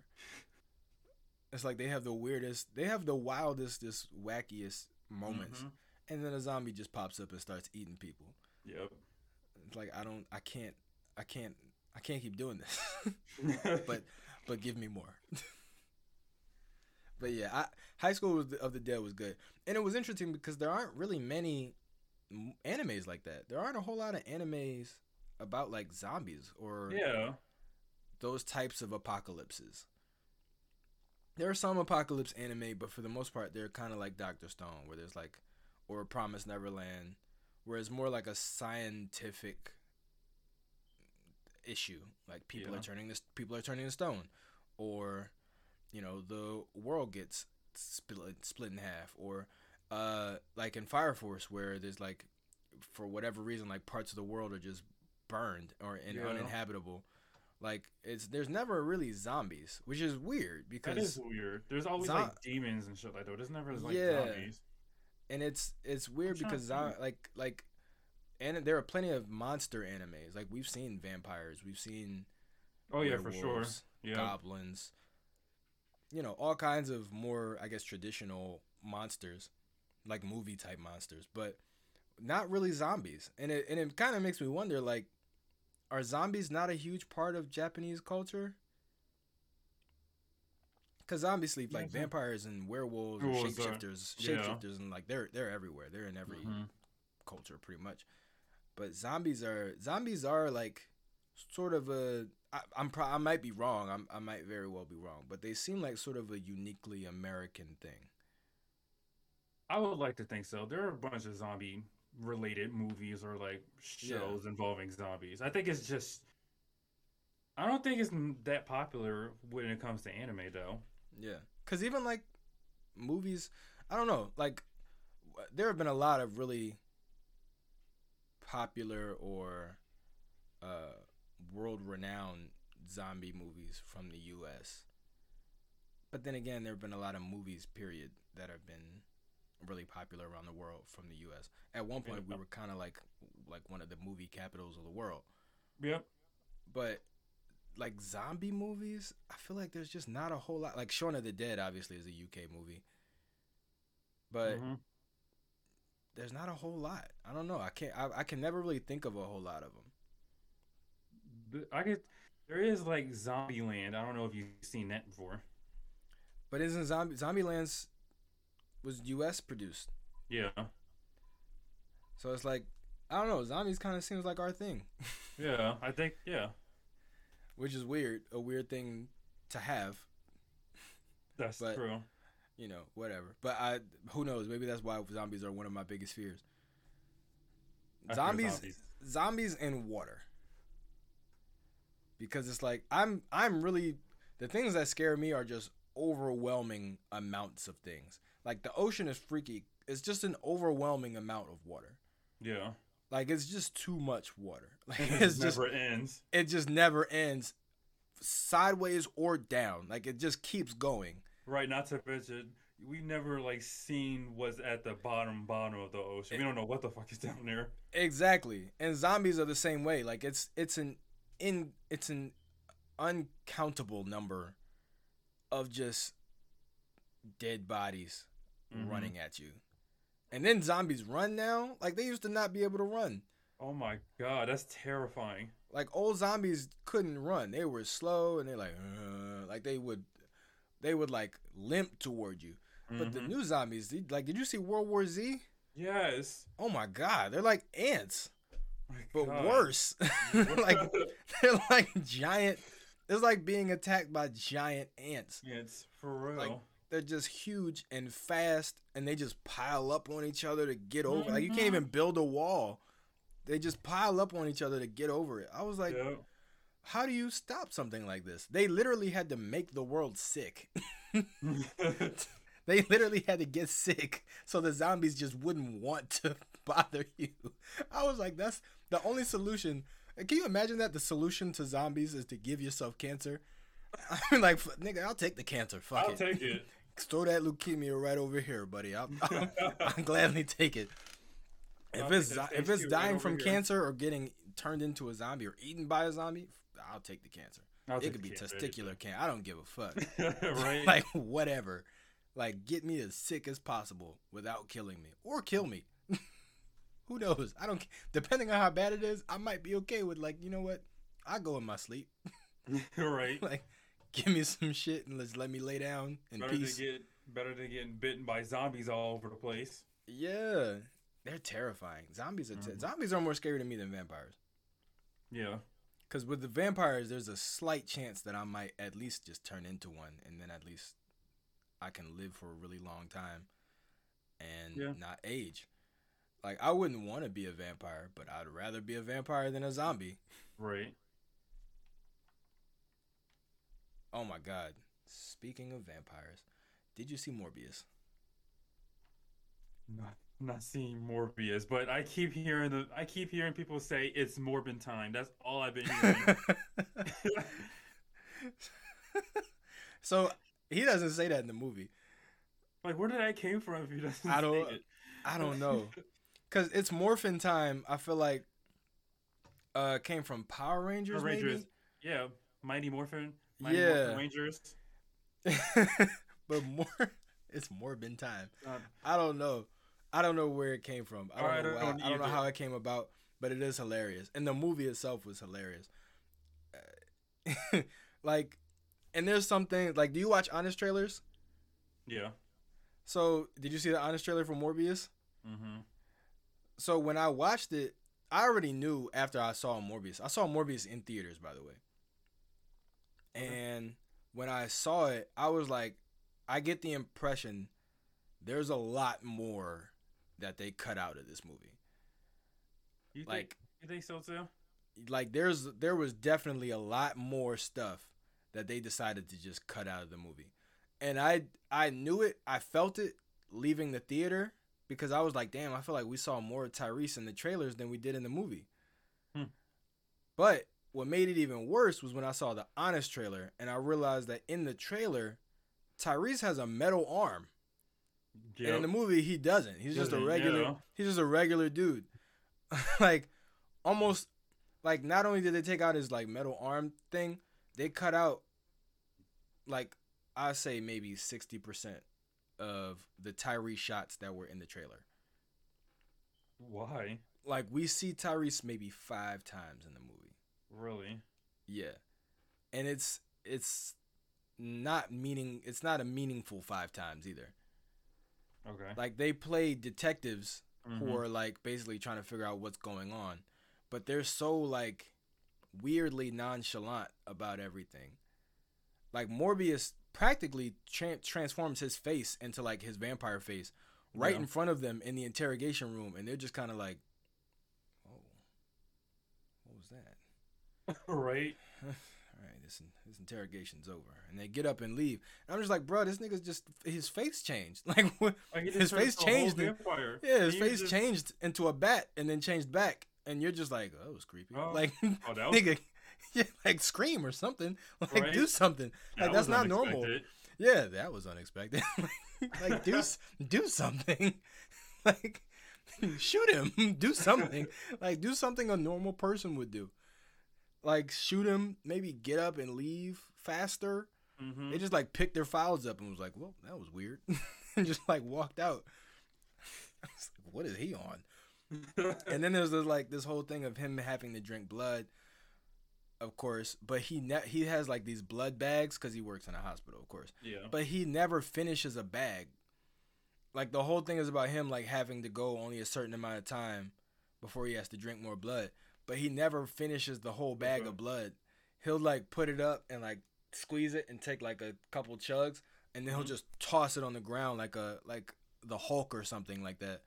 It's like they have the weirdest, they have the wildest, this wackiest moments, Mhm. and then a zombie just pops up and starts eating people. Yep. It's like I don't, I can't, I can't, I can't keep doing this. but but give me more. but yeah, I, High School of the, of the Dead was good, and it was interesting because there aren't really many animes like that. There aren't a whole lot of animes about like zombies or yeah. those types of apocalypses. There are some apocalypse anime, but for the most part, they're kind of like Doctor Stone, where there's like, or Promise Neverland, where it's more like a scientific issue. Like people Yeah. are turning this, people are turning to stone, or you know the world gets split split in half, or uh like in Fire Force, where there's like for whatever reason, like parts of the world are just burned or and Yeah. uninhabitable. Like it's there's never really zombies, which is weird because That is weird. There's always Zo- like demons and shit like that. There's never like Yeah. zombies. and it's it's weird to because zo- like like and there are plenty of monster animes. Like we've seen vampires, we've seen Oh yeah, for sure. Yeah. goblins, you know, all kinds of more I guess traditional monsters, like movie type monsters, but not really zombies. And it and it kind of makes me wonder like are zombies not a huge part of Japanese culture? Because obviously, Yeah, like so- vampires and werewolves, and shapeshifters, yeah. shapeshifters, and like they're they're everywhere. They're in every Mhm. culture pretty much. But zombies are zombies are like sort of a I, I'm pro- I might be wrong. I'm, I might very well be wrong, but they seem like sort of a uniquely American thing. I would like to think so. There are a bunch of zombie related movies or like Yeah. shows involving zombies. I think it's just I don't think it's that popular when it comes to anime though. Yeah, because even like movies, I don't know. Like there have been a lot of really popular or uh, world-renowned zombie movies from the U.S. But then again, there have been a lot of movies, period, that have been really popular around the world from the U.S. At one point, we were kind of like like one of the movie capitals of the world. Yep. But like zombie movies, I feel like there's just not a whole lot. Like Shaun of the Dead, obviously, is a UK movie, but Mhm. there's not a whole lot. I don't know. I can't. I, I can never really think of a whole lot of them. Th- I get there is like Zombieland. I don't know if you've seen that before. But isn't Zombie Zombielands was U.S. produced? Yeah. So it's like I don't know. Zombies kind of seems like our thing, Yeah. I think yeah. which is weird. A weird thing to have. That's But- true. You know, whatever. But I who knows? Maybe that's why zombies are one of my biggest fears. Fear Zombies, zombies in water. Because it's like I'm I'm really the things that scare me are just overwhelming amounts of things. Like the ocean is freaky. It's just an overwhelming amount of water. Yeah. Like it's just too much water. Like it it's just never ends. it just never ends sideways or down. Like it just keeps going. Right, not to mention we never like seen what's at the bottom bottom of the ocean. We don't know what the fuck is down there. Exactly. And zombies are the same way. Like it's it's an in it's an uncountable number of just dead bodies Mhm. running at you. And then zombies run now? Like they used to not be able to run. Oh my god, that's terrifying. Like old zombies couldn't run. They were slow and they like uh, like they would they would like limp toward you. But the Mhm. new zombies, like did you see World War Z? yes, Oh my god, they're like ants. But God. worse. like they're like giant. It's like being attacked by giant ants. Yeah, it's for real. Like, They're just huge and fast, and they just pile up on each other to get over. Like you can't Mhm. even build a wall. They just pile up on each other to get over it. I was like, yeah. how do you stop something like this? They literally had to make the world sick. They literally had to get sick so the zombies just wouldn't want to bother you. I was like, that's the only solution. Can you imagine that the solution to zombies is to give yourself cancer? I mean, like, f- nigga, I'll take the cancer. Fuck I'll it. take it. Throw that leukemia right over here, buddy. I'll, I'll, I'll gladly take it. If I'll it's take if it's right dying from here. cancer or getting turned into a zombie or eaten by a zombie, I'll take the cancer. I'll it could be cancer testicular cancer. I don't give a fuck. right? like whatever. Like get me as sick as possible without killing me or kill me. Who knows? I don't. Depending on how bad it is, I might be okay with like you know what? I go in my sleep. right. like give me some shit and let's let me lay down in Better peace. to get better than getting bitten by zombies all over the place. yeah, they're terrifying. Zombies are te- Mhm. zombies are more scary to me than vampires. Yeah. Because with the vampires, there's a slight chance that I might at least just turn into one and then at least I can live for a really long time and Yeah. not age. Like I wouldn't want to be a vampire, but I'd rather be a vampire than a zombie. Right. Oh my god. Speaking of vampires, did you see Morbius? Not, not seeing Morbius, but I keep hearing the I keep hearing people say it's Morbin time. That's all I've been hearing. so he doesn't say that in the movie. like, where did that came from? If he doesn't I don't- say it? I don't know. Cause it's morphin time. I feel like uh came from Power Rangers, Power Rangers. Yeah, Mighty Morphin. Mighty Yeah. Morphin Rangers. but more, it's Morbin time. Uh, I don't know. I don't know where it came from. I don't I know. don't I don't know how it came about, but it is hilarious. And the movie itself was hilarious. Uh, like, and there's something like, do you watch honest trailers? yeah. So, did you see the honest trailer for Morbius? Mm-hmm. So when I watched it, I already knew after I saw Morbius. I saw Morbius in theaters, by the way. And when I saw it, I was like, I get the impression there's a lot more that they cut out of this movie. You think? You think so too? like there's there was definitely a lot more stuff that they decided to just cut out of the movie. And I I knew it, I felt it leaving the theater because I was like, damn, I feel like we saw more of Tyrese in the trailers than we did in the movie. Hmm. But what made it even worse was when I saw the honest trailer and I realized that in the trailer, Tyrese has a metal arm. And in the movie he doesn't. He's just a regular yeah. he's just a regular dude. like almost like not only did they take out his like metal arm thing, they cut out like I say maybe sixty percent of the Tyrese shots that were in the trailer. Why? Like we see Tyrese maybe five times in the movie. Really? Yeah. And it's it's not meaning it's not a meaningful five times either. Okay. Like they play detectives who Mhm. are like basically trying to figure out what's going on, but they're so like weirdly nonchalant about everything. Like Morbius practically tra- transforms his face into like his vampire face right Yeah. in front of them in the interrogation room, and they're just kind of like, "Oh, what was that?" right. All right, this this interrogation's over, and they get up and leave. And I'm just like, bro, this nigga's just his face changed. Like, what? Like, His face into a whole changed and- Yeah, his He face just- changed into a bat and then changed back, and you're just like, oh, that was creepy. Oh, like, Oh, that was, nigga, yeah, like scream or something. Like, Right. do something. that Like, that's was not normal. Yeah, that was unexpected. like, do do something. like, shoot him. do something. Like, do something a normal person would do. Like, shoot him. Maybe get up and leave faster. Mhm. They just like picked their files up and was like, "Well, that was weird," and just like walked out. I was like, what is he on? And then there's this, like this whole thing of him having to drink blood, of course. But he ne- he has like these blood bags because he works in a hospital, of course. yeah. But he never finishes a bag. Like the whole thing is about him like having to go only a certain amount of time before he has to drink more blood. But he never finishes the whole bag Okay. of blood. He'll like put it up and like squeeze it and take like a couple chugs and then he'll Mhm. just toss it on the ground like a like the Hulk or something like that.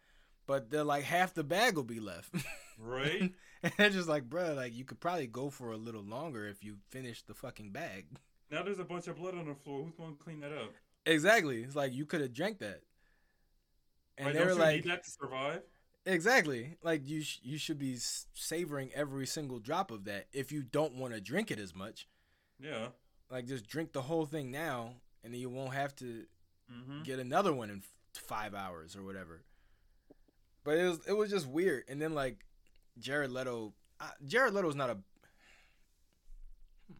But they're like half the bag will be left. Right. and they're just like, bro, like you could probably go for a little longer if you finish the fucking bag. now there's a bunch of blood on the floor. Who's going to clean that up? Exactly. It's like you could have drank that. And Like, they don't were you like, need that to survive? Exactly. Like you, sh- you should be savoring every single drop of that. If you don't want to drink it as much, Yeah. like just drink the whole thing now, and then you won't have to Mm-hmm. get another one in f- five hours or whatever. But it was, it was just weird. And then like Jared Leto, uh, Jared Leto's not a. Hmm.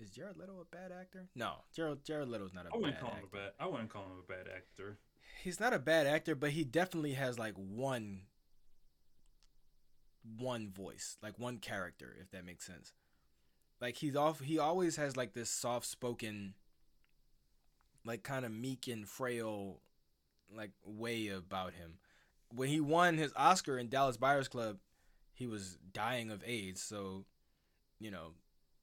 Is Jared Leto a bad actor? No, Jared Jared Leto's not a I wouldn't bad call him a bad. I wouldn't call him a bad actor. he's not a bad actor, but he definitely has like one one voice, like one character, if that makes sense. Like he's off he always has like this soft spoken like kind of meek and frail like way about him. When he won his Oscar in Dallas Buyers Club, he was dying of AIDS, so you know,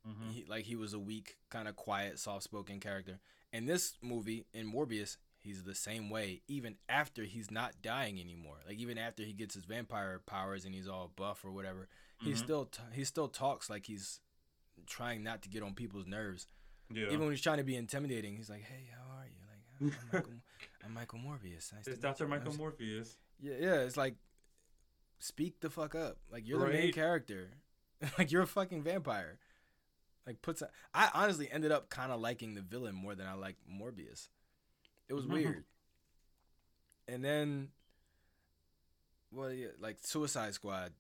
Mm-hmm. he, like he was a weak, kind of quiet, soft-spoken character. In this movie, in Morbius, he's the same way even after he's not dying anymore. Like even after he gets his vampire powers and he's all buff or whatever, he Mhm. still t- he still talks like he's trying not to get on people's nerves. Yeah. Even when he's trying to be intimidating, he's like, "Hey, how are you?" Like, I'm, Michael, I'm Michael Morbius. Nice it's Dr. Michael I'm s- Morbius. Yeah, yeah. It's like, speak the fuck up. Like you're the main character. like you're a fucking vampire. Like puts. A, I honestly ended up kind of liking the villain more than I liked Morbius. It was Mhm. weird. And then, well, yeah, like Suicide Squad.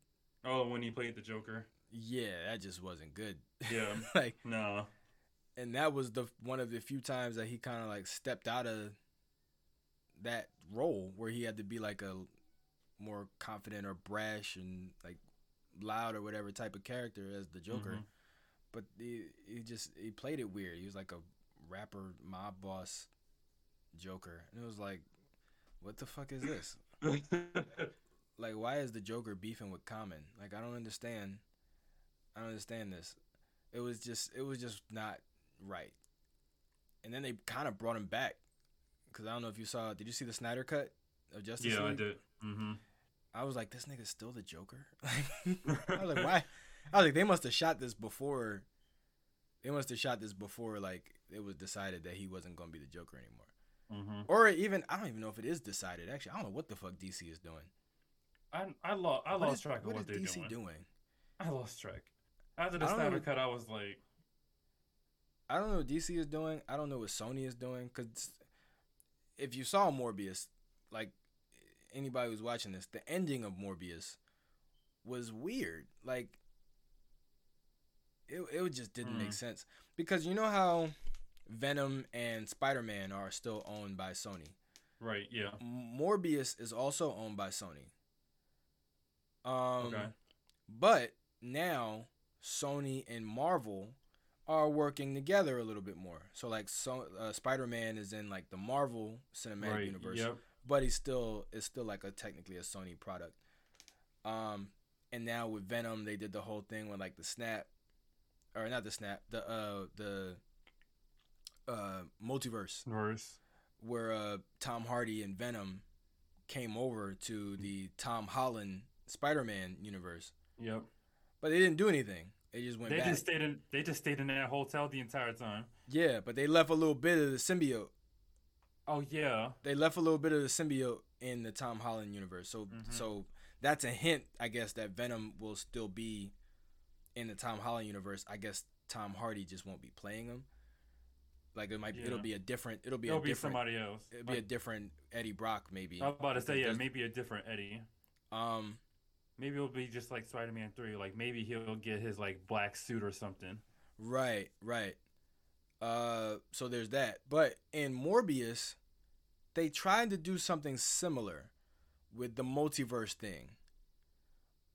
Oh, when he played the Joker. Yeah, that just wasn't good. Yeah. like, no. and that was the one of the few times that he kind of like stepped out of that role where he had to be like a more confident or brash and like loud or whatever type of character as the Joker. Mhm. But he, he just he played it weird. He was like a rapper mob boss Joker, and it was like, what the fuck is this? like, why is the Joker beefing with Common? Like, I don't understand. I don't understand this. It was just it was just not right. And then they kind of brought him back because I don't know if you saw. Did you see the Snyder cut of Justice yeah, I did. Mm-hmm. I was like, this nigga's still the Joker. I was like, why? I was like, they must have shot this before. They must have shot this before, like it was decided that he wasn't gonna be the Joker anymore, Mm-hmm. or even I don't even know if it is decided. Actually, I don't know what the fuck DC is doing. I I, lo- I lost is- track of what, what they're DC doing. doing? I lost track. After the Snyder cut, I was like, I don't know what DC is doing. I don't know what Sony is doing. Cause if you saw Morbius, like anybody who's watching this, the ending of Morbius was weird. Like it, it just didn't make Mm. sense because you know how Venom and Spider Man are still owned by Sony. right, yeah. Morbius is also owned by Sony. Um, Okay. but now Sony and Marvel are working together a little bit more. So like, so uh, Spider Man is in like the Marvel Cinematic right. Universe, Yep. but he's still it's still like a technically a Sony product. Um, and now with Venom, they did the whole thing with like the snap, or not the snap, the uh the uh multiverse Verse. where uh, Tom Hardy and Venom came over to the Tom Holland Spider-Man universe, Yep. but they didn't do anything. They just went They back. just stayed in. They just stayed in that hotel the entire time. Yeah, but they left a little bit of the symbiote. Oh yeah. They left a little bit of the symbiote in the Tom Holland universe. So Mhm. so that's a hint, I guess, that Venom will still be in the Tom Holland universe. I guess Tom Hardy just won't be playing him. Like it might, Yeah. it'll be a different. It'll be It'll a be different. somebody else. It'll be a different Eddie Brock, maybe. I was about to say yeah, maybe a different Eddie. Um, Maybe it'll be just like Spider Man Three. Like maybe he'll get his like black suit or something. Right, right. Uh, so there's that. But in Morbius, they tried to do something similar with the multiverse thing.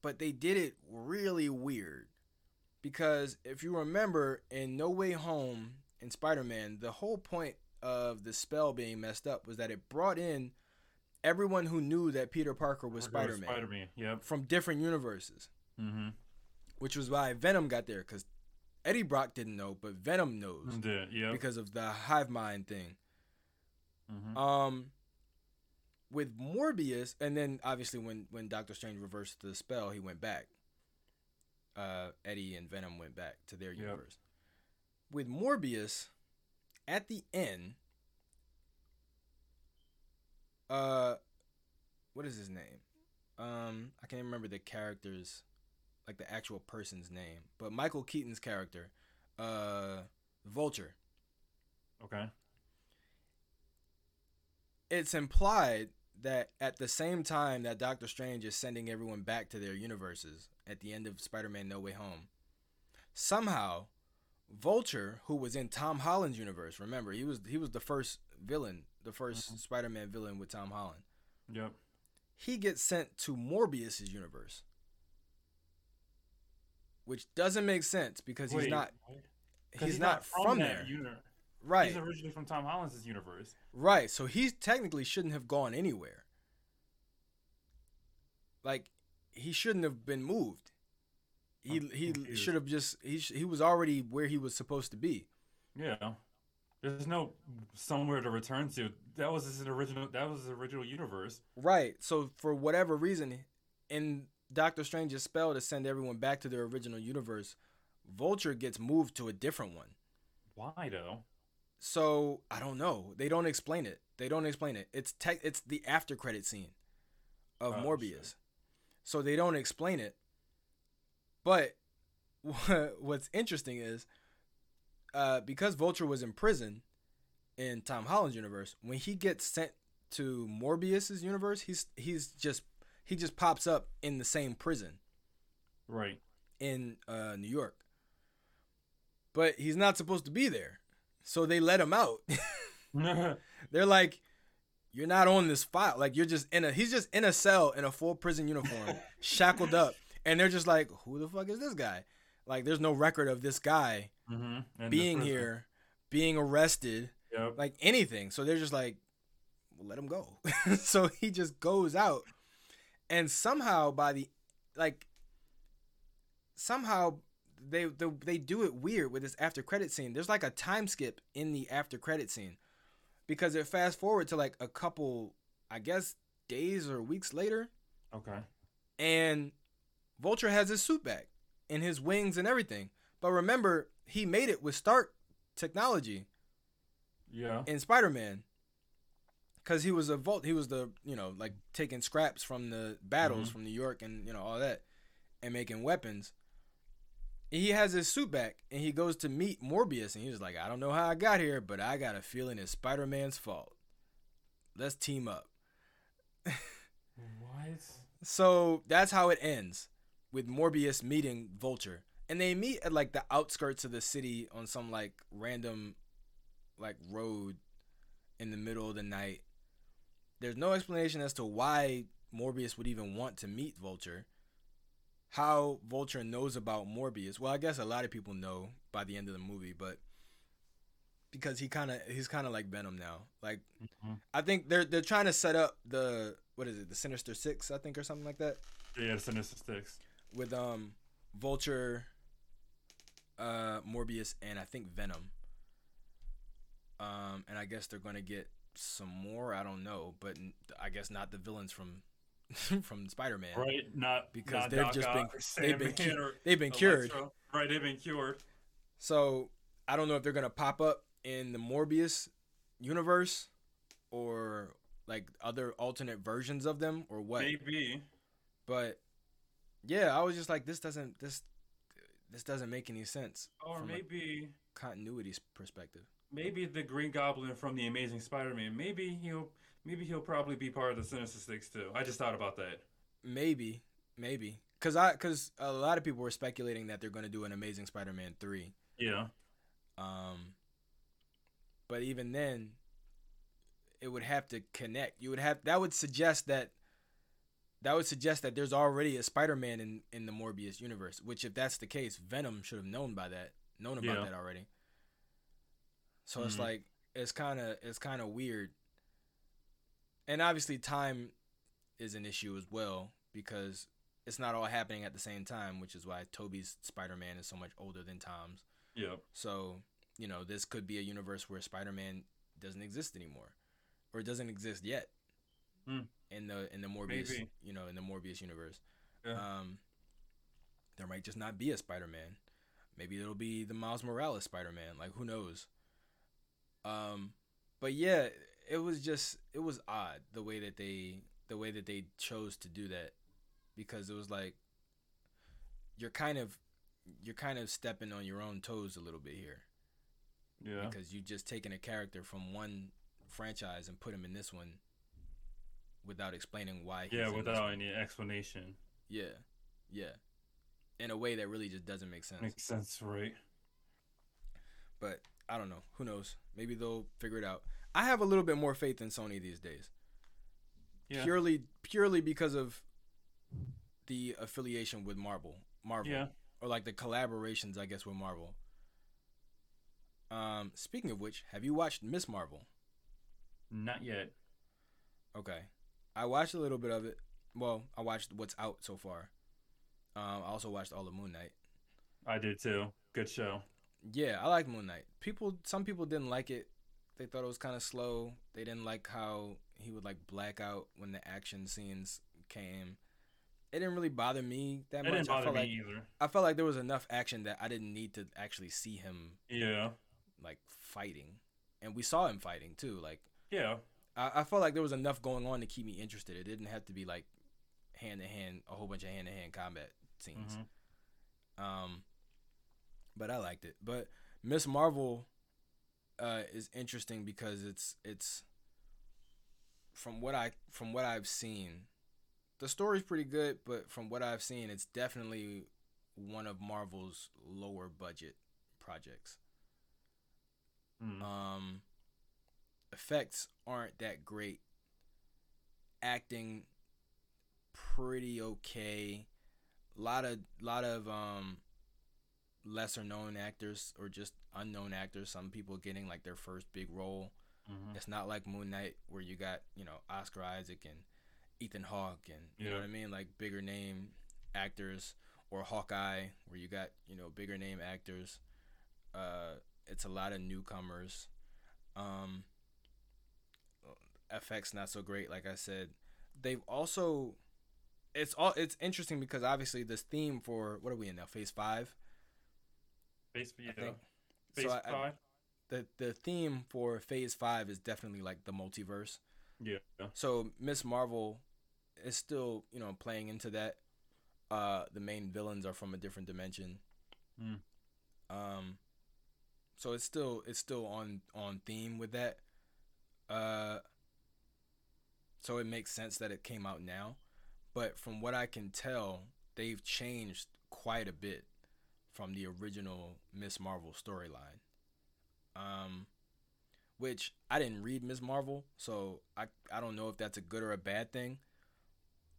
But they did it really weird. Because if you remember in No Way Home in Spider-Man, the whole point of the spell being messed up was that it brought in everyone who knew that Peter Parker was Spider-Man Spider Man. Yep. from different universes Mm-hmm. which was why Venom got there because Eddie Brock didn't know, but Venom knows Did yep. because of the hive mind thing. mm-hmm. Um, with Morbius, and then obviously when when Doctor Strange reversed the spell, he went back. Uh, Eddie and Venom went back to their Yep. universe. With Morbius, at the end, uh, what is his name? Um, I can't remember the character's, like the actual person's name, but Michael Keaton's character, uh, Vulture. Okay. it's implied that at the same time that Doctor Strange is sending everyone back to their universes at the end of Spider-Man No Way Home, somehow Vulture, who was in Tom Holland's universe, remember he was he was the first villain, the 1st Mhm. Spider-Man villain with Tom Holland. Yep. He gets sent to Morbius's universe, which doesn't make sense because he's not? 'Cause he's, not, from, that there. right. He's originally from Tom Holland's universe. Right. So he technically shouldn't have gone anywhere. Like he shouldn't have been moved. He I'm he confused. should have just he sh- he was already where he was supposed to be. Yeah. There's no somewhere to return to. That was his original. That was his original universe. Right. So for whatever reason, in Doctor Strange's spell to send everyone back to their original universe, Vulture gets moved to a different one. Why though? So I don't know. They don't explain it. They don't explain it. It's tech. It's the after credit scene of Oh, Morbius. shit. So they don't explain it. But what's interesting is uh, because Vulture was in prison in Tom Holland's universe, when he gets sent to Morbius's universe, he's he's just he just pops up in the same prison Right. in uh, New York. But he's not supposed to be there. So they let him out. They're like, you're not on this file. Like you're just in a he's just in a cell in a full prison uniform, shackled up. And they're just like, who the fuck is this guy? Like there's no record of this guy mm-hmm. being here, being arrested, Yep. like anything. So they're just like, well, let him go. so he just goes out. And somehow by the like somehow they, they they do it weird with this after credit scene. There's like a time skip in the after credit scene because it fast forward to like a couple I guess days or weeks later Okay. and Vulture has his suit back and his wings and everything. But remember, he made it with Stark technology Yeah. in Spider-Man because he was a Volt. He was the you know like taking scraps from the battles Mhm. from New York and you know all that and making weapons. He has his suit back and he goes to meet Morbius and he's like, I don't know how I got here, but I got a feeling it's Spider-Man's fault. Let's team up. What? So that's how it ends with Morbius meeting Vulture. And they meet at like the outskirts of the city on some like random like road in the middle of the night. There's no explanation as to why Morbius would even want to meet Vulture. How Vulture knows about Morbius. Well, I guess a lot of people know by the end of the movie, but because he kind of he's kind of like Venom now. Like Mhm. I think they're they're trying to set up the what is it, the Sinister Six, I think, or something like that, Yeah, Sinister Six. With um Vulture, uh Morbius, and I think Venom. Um, and I guess they're gonna get some more. I don't know, but I guess not the villains from from Spider Man Right. Not because not they've Doc just been they've been cu- they've been cured. Right. They've been cured. So I don't know if they're gonna pop up in the Morbius universe or like other alternate versions of them or what. Maybe. But yeah, I was just like, this doesn't this this doesn't make any sense Or maybe. continuity perspective. maybe the Green Goblin from the Amazing Spider-Man. Maybe he'll maybe he'll probably be part of the Sinister Six too. I just thought about that. Maybe, maybe, cause I cause a lot of people were speculating that they're gonna do an Amazing Spider-Man three. Yeah. Um, but even then, it would have to connect. You would have that would suggest that that would suggest that there's already a Spider-Man in in the Morbius universe. Which, if that's the case, Venom should have known by that, known about Yeah. that already. So it's Mhm. like it's kind of it's kind of weird. And obviously, time is an issue as well because it's not all happening at the same time, which is why Tobey's Spider-Man is so much older than Tom's. Yeah. So, you know, this could be a universe where Spider-Man doesn't exist anymore, or doesn't exist yet Hmm. In the in the Morbius, Maybe. you know, in the Morbius universe. Yeah. Um, there might just not be a Spider-Man. Maybe it'll be the Miles Morales Spider-Man. Like who knows? Um, but yeah, it was just it was odd the way that they the way that they chose to do that because it was like you're kind of you're kind of stepping on your own toes a little bit here Yeah. because you just taken a character from one franchise and put him in this one without explaining why. he's Yeah, without any explanation. Yeah, yeah, in a way that really just doesn't make sense. Makes sense, right? But I don't know. Who knows? Maybe they'll figure it out. I have a little bit more faith in Sony these days, Yeah. purely purely because of the affiliation with Marvel. Marvel. Yeah. or like the collaborations, I guess, with Marvel. Um, speaking of which, have you watched Miss Marvel? Not yet. Okay, I watched a little bit of it. Well, I watched what's out so far. Um, I also watched all of Moon Knight. I did too. Good show. Yeah, I like Moon Knight. People, some people didn't like it they thought it was kind of slow. They didn't like how he would like black out when the action scenes came. It didn't really bother me that It much. didn't I bother felt me like either. I felt like there was enough action that I didn't need to actually see him Yeah. like fighting, and we saw him fighting too. Like Yeah. I, I felt like there was enough going on to keep me interested. It didn't have to be like hand to hand, a whole bunch of hand to hand combat scenes. Mhm. Um, but I liked it. But Miss Marvel uh, is interesting because it's it's from what I from what I've seen, the story's pretty good. But from what I've seen, it's definitely one of Marvel's lower budget projects. Mm. Um, effects aren't that great. Acting pretty okay. A Lot of lot of um lesser known actors or just unknown actors. Some people getting like their first big role. Mhm. It's not like Moon Knight where you got you know Oscar Isaac and Ethan Hawke and you know what I mean, like bigger name actors, or Hawkeye where you got you know bigger name actors. Uh, it's a lot of newcomers. Um, FX not so great, like I said. They've also, it's all it's interesting because obviously this theme for what are we in now? Phase five. Phase, yeah. I think. Phase So I- I- the the theme for Phase Five is definitely like the multiverse. yeah. So Miss Marvel is still you know playing into that. Uh, the main villains are from a different dimension. Mm. Um, so it's still it's still on on theme with that. Uh, so it makes sense that it came out now, but from what I can tell, they've changed quite a bit from the original Miss Marvel storyline. Um, which I didn't read Miss Marvel, so I I don't know if that's a good or a bad thing.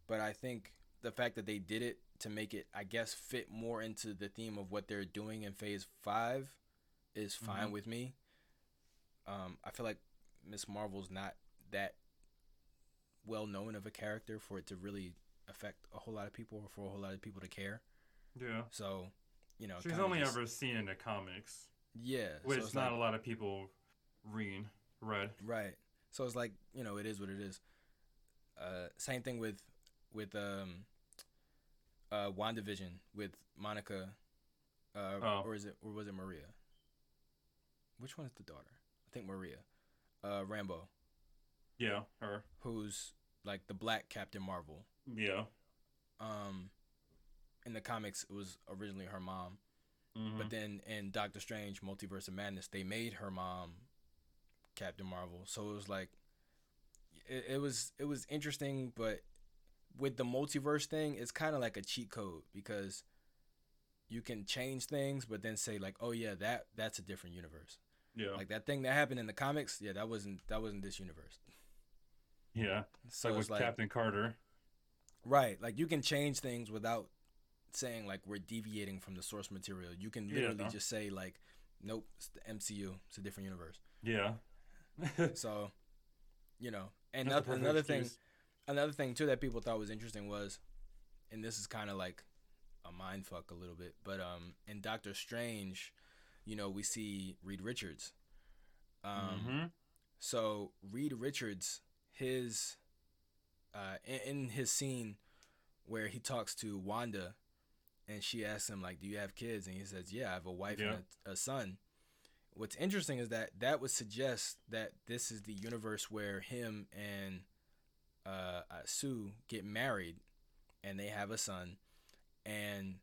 But I think the fact that they did it to make it, I guess, fit more into the theme of what they're doing in Phase Five, is fine Mhm. with me. Um, I feel like Miss Marvel's not that well known of a character for it to really affect a whole lot of people or for a whole lot of people to care. Yeah. So, you know, She's only just- ever seen in the comics, yeah, which it's not like- a lot of people read. Read. Right. So it's like you know, it is what it is. Uh, same thing with with um, uh, Wandavision with Monica, uh, Oh. or is it or was it Maria? Which one is the daughter? I think Maria, uh, Rambeau, Yeah. Her. who's like the Black Captain Marvel. Yeah. Um, in the comics, it was originally her mom, Mhm. but then in Doctor Strange: Multiverse of Madness, they made her mom Captain Marvel. So it was like it, it was it was interesting, but with the multiverse thing, it's kind of like a cheat code because you can change things, but then say like, oh yeah, that that's a different universe. yeah. Like that thing that happened in the comics, yeah, that wasn't that wasn't this universe. Yeah. So like it's with like Captain Carter. right, like you can change things without saying like we're deviating from the source material. You can Yeah. literally just say like, nope, it's the MCU, it's a different universe. Yeah. So, you know, and That's a another thing, excuse. another thing too that people thought was interesting was, and this is kind of like a mind fuck a little bit, but um, in Doctor Strange, you know, we see Reed Richards. Um, Mhm. so Reed Richards, his, uh, in, in his scene where he talks to Wanda, and she asks him like, "Do you have kids?" and he says, "Yeah, I have a wife and a, a son." What's interesting is that that would suggest that this is the universe where him and uh, uh, Sue get married, and they have a son, and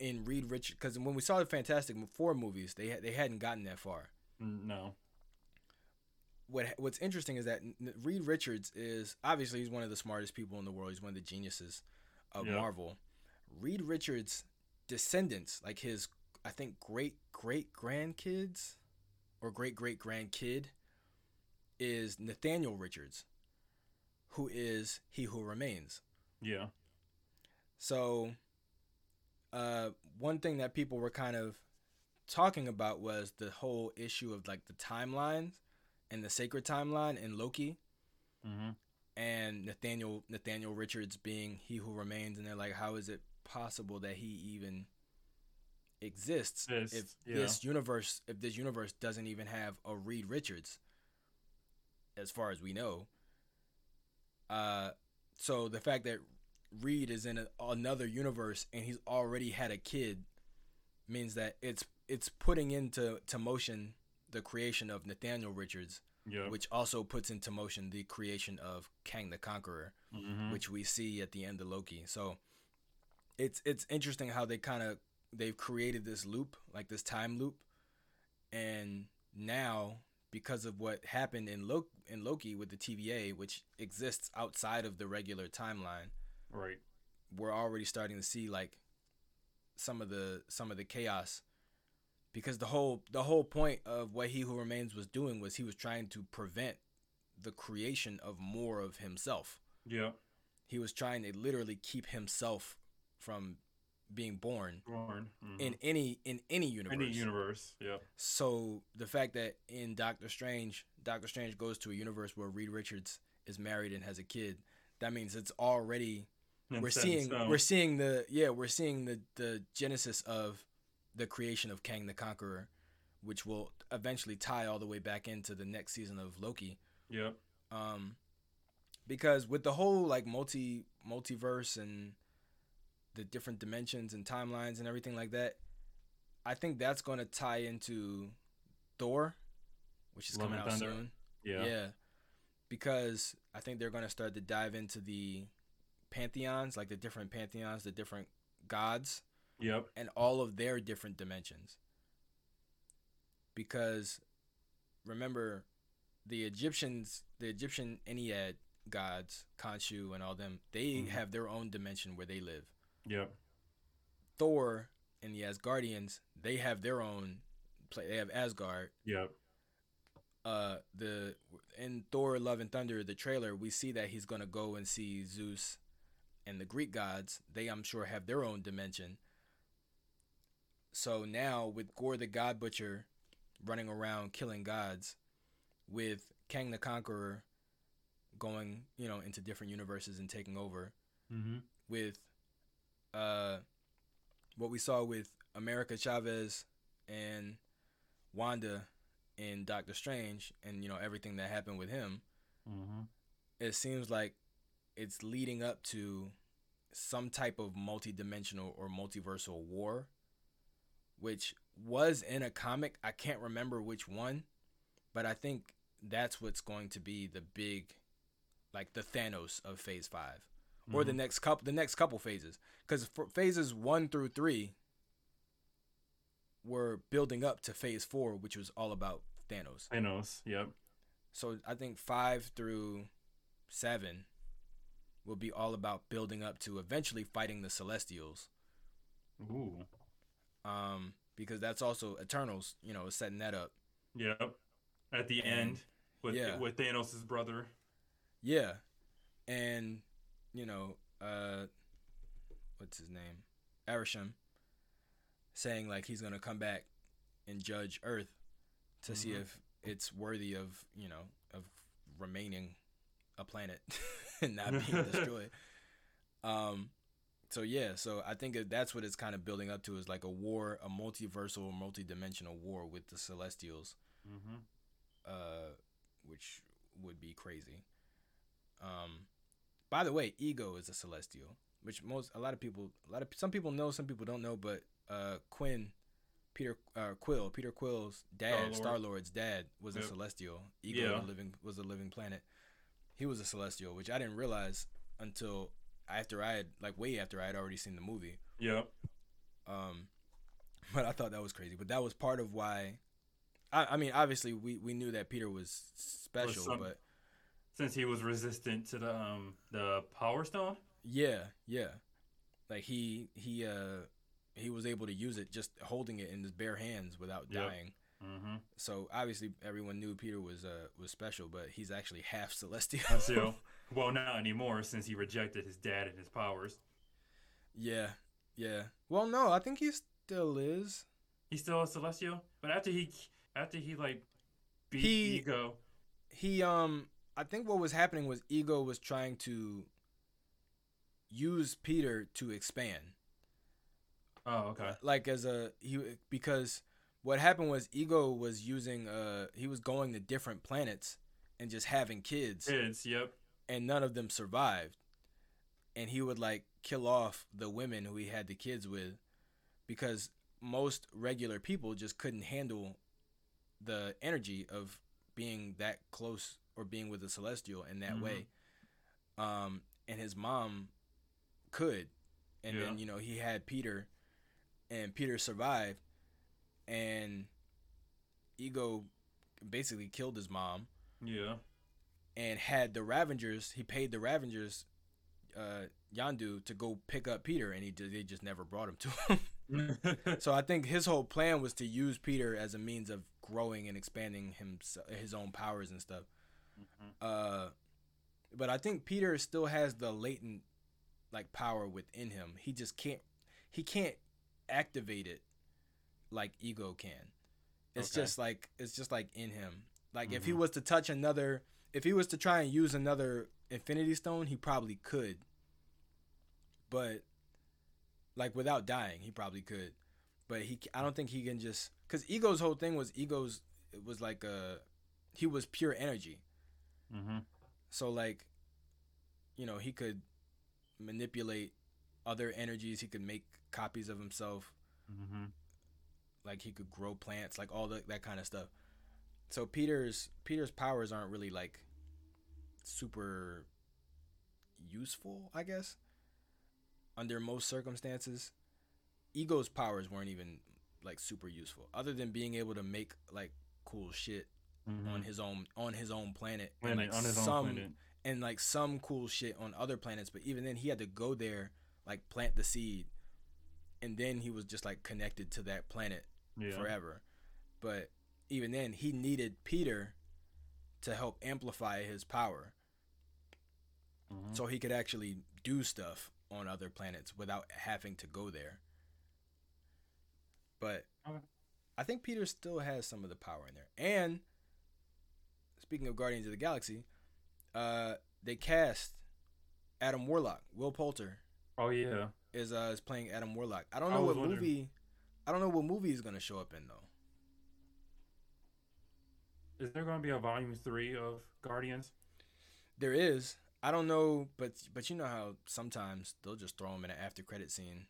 in Reed Richards, because when we saw the Fantastic Four movies, they they hadn't gotten that far No. What what's interesting is that Reed Richards is obviously he's one of the smartest people in the world. He's one of the geniuses of Yeah. Marvel. Reed Richards' descendants, like his, I think great great grandkids or great great grandkid, is Nathaniel Richards, who is He Who Remains. Yeah. So, uh, one thing that people were kind of talking about was the whole issue of like the timelines and the sacred timeline in Loki Mm-hmm. and Nathaniel Nathaniel Richards being he who remains and they're like how is it possible that he even exists Exists, if yeah. this universe if this universe doesn't even have a Reed Richards as far as we know. Uh so the fact that Reed is in a, another universe and he's already had a kid means that it's it's putting into to motion the creation of Nathaniel Richards, Yeah. which also puts into motion the creation of Kang the Conqueror hmm which we see at the end of Loki. So it's it's interesting how they kind of they've created this loop, like this time loop, and now because of what happened in Loki, in Loki with the TVA, which exists outside of the regular timeline, Right. we're already starting to see like some of the some of the chaos because the whole the whole point of what he who remains was doing was he was trying to prevent the creation of more of himself Yeah. he was trying to literally keep himself from being born Born. Mhm. in any in any universe. any universe. Yeah. So the fact that in Doctor Strange, Doctor Strange goes to a universe where Reed Richards is married and has a kid, that means it's already And we're seeing we're seeing the yeah we're seeing the the genesis of the creation of Kang the Conqueror, which will eventually tie all the way back into the next season of Loki. Yeah. um because with the whole like multi multiverse and the different dimensions and timelines and everything like that i think that's going to tie into thor which is Love coming out Thunder. soon Yeah. because i think they're going to start to dive into the pantheons like the different pantheons the different gods Yep. and all of their different dimensions. Because remember, the Egyptians, the Egyptian Ennead gods, Khonshu and all them, they Mhm. have their own dimension where they live. Yep. Thor and the Asgardians, they have their own play. They have Asgard. Yep. Uh, the in Thor: Love and Thunder, the trailer, we see that he's gonna go and see Zeus and the Greek gods. They, I'm sure, have their own dimension. So now with Gorr the God Butcher running around killing gods, with Kang the Conqueror going, you know, into different universes and taking over, Mm-hmm. with uh what we saw with America Chavez and Wanda in Doctor Strange and you know everything that happened with him, Mm-hmm. it seems like it's leading up to some type of multi-dimensional or multiversal war which was in a comic. I can't remember which one, but I think that's what's going to be the big like the Thanos of phase 5 or the mm-hmm. next couple the next couple phases because phases one through three were building up to phase four which was all about thanos Thanos. Yep. so i think five through seven will be all about building up to eventually fighting the celestials Ooh. Um because that's also eternals you know setting that up Yep. At the And- end, with yeah. with Thanos' brother. yeah and you know uh what's his name Arishem saying like he's gonna come back and judge Earth to see Mhm. if it's worthy of you know of remaining a planet and not being destroyed. Um, so yeah, so I think that that's what it's kind of building up to is like a war, a multiversal, multi-dimensional war with the Celestials, Mm-hmm. uh, which would be crazy. Um, by the way, Ego is a Celestial, which most a lot of people, a lot of some people know, some people don't know, but uh, Quinn, Peter uh, Quill, Peter Quill's dad, Star-Lord. Lord's dad, was a Celestial. Ego, Yeah. living was a living planet. He was a Celestial, which I didn't realize until after I had like way after I had already seen the movie. Yep. Um, but I thought that was crazy. But that was part of why. I, I mean, obviously, we, we knew that Peter was special, some- but Since he was resistant to the um the Power Stone. yeah, yeah, like he he uh he was able to use it just holding it in his bare hands without Yep. dying. Mm-hmm. So obviously, everyone knew Peter was uh was special, but he's actually half celestial. Well, not anymore since he rejected his dad and his powers. yeah, yeah. Well, no, I think he still is. He's still a Celestial, but after he after he like beat He- Ego. he um I think what was happening was Ego was trying to use Peter to expand. Oh, okay. Like as a he because what happened was Ego was using uh he was going to different planets and just having kids Kids, yep. And none of them survived. And he would like kill off the women who he had the kids with because most regular people just couldn't handle the energy of being that close or being with a celestial in that Mhm. way. Um and his mom could. And then, you know, he had Peter and Peter survived and Ego basically killed his mom Yeah. And had the Ravagers. He paid the Ravagers, uh, Yondu to go pick up Peter, and he they just never brought him to him. so I think his whole plan was to use Peter as a means of growing and expanding himself, his own powers and stuff. Mhm. Uh, but I think Peter still has the latent like power within him. He just can't. He can't activate it like Ego can. It's Okay. just like it's just like in him. Like if he Mhm. was to touch another, if he was to try and use another Infinity Stone, he probably could. But like without dying, he probably could. But he, I don't think he can just because Ego's whole thing was Ego's. It was like a, he was pure energy. Mm-hmm. So like, you know, he could manipulate other energies. He could make copies of himself. Mm-hmm. Like he could grow plants, like all the, that kind of stuff. So Peter's Peter's powers aren't really like super useful, I guess. Under most circumstances, Ego's powers weren't even like super useful, other than being able to make like cool shit Mm-hmm. on his own on his own planet, and like on his some own planet. and like some cool shit on other planets. But even then, he had to go there, like plant the seed, and then he was just like connected to that planet Yeah. forever. But even then, he needed Peter to help amplify his power, Mhm. so he could actually do stuff on other planets without having to go there. But I think Peter still has some of the power in there. And speaking of Guardians of the Galaxy, uh, they cast Adam Warlock. Will Poulter Oh yeah. is uh is playing Adam Warlock. I don't know was what wondering. movie. I don't know what movie he's gonna show up in though. Is there going to be a volume three of Guardians? There is. I don't know, but but you know how sometimes they'll just throw him in an after credit scene.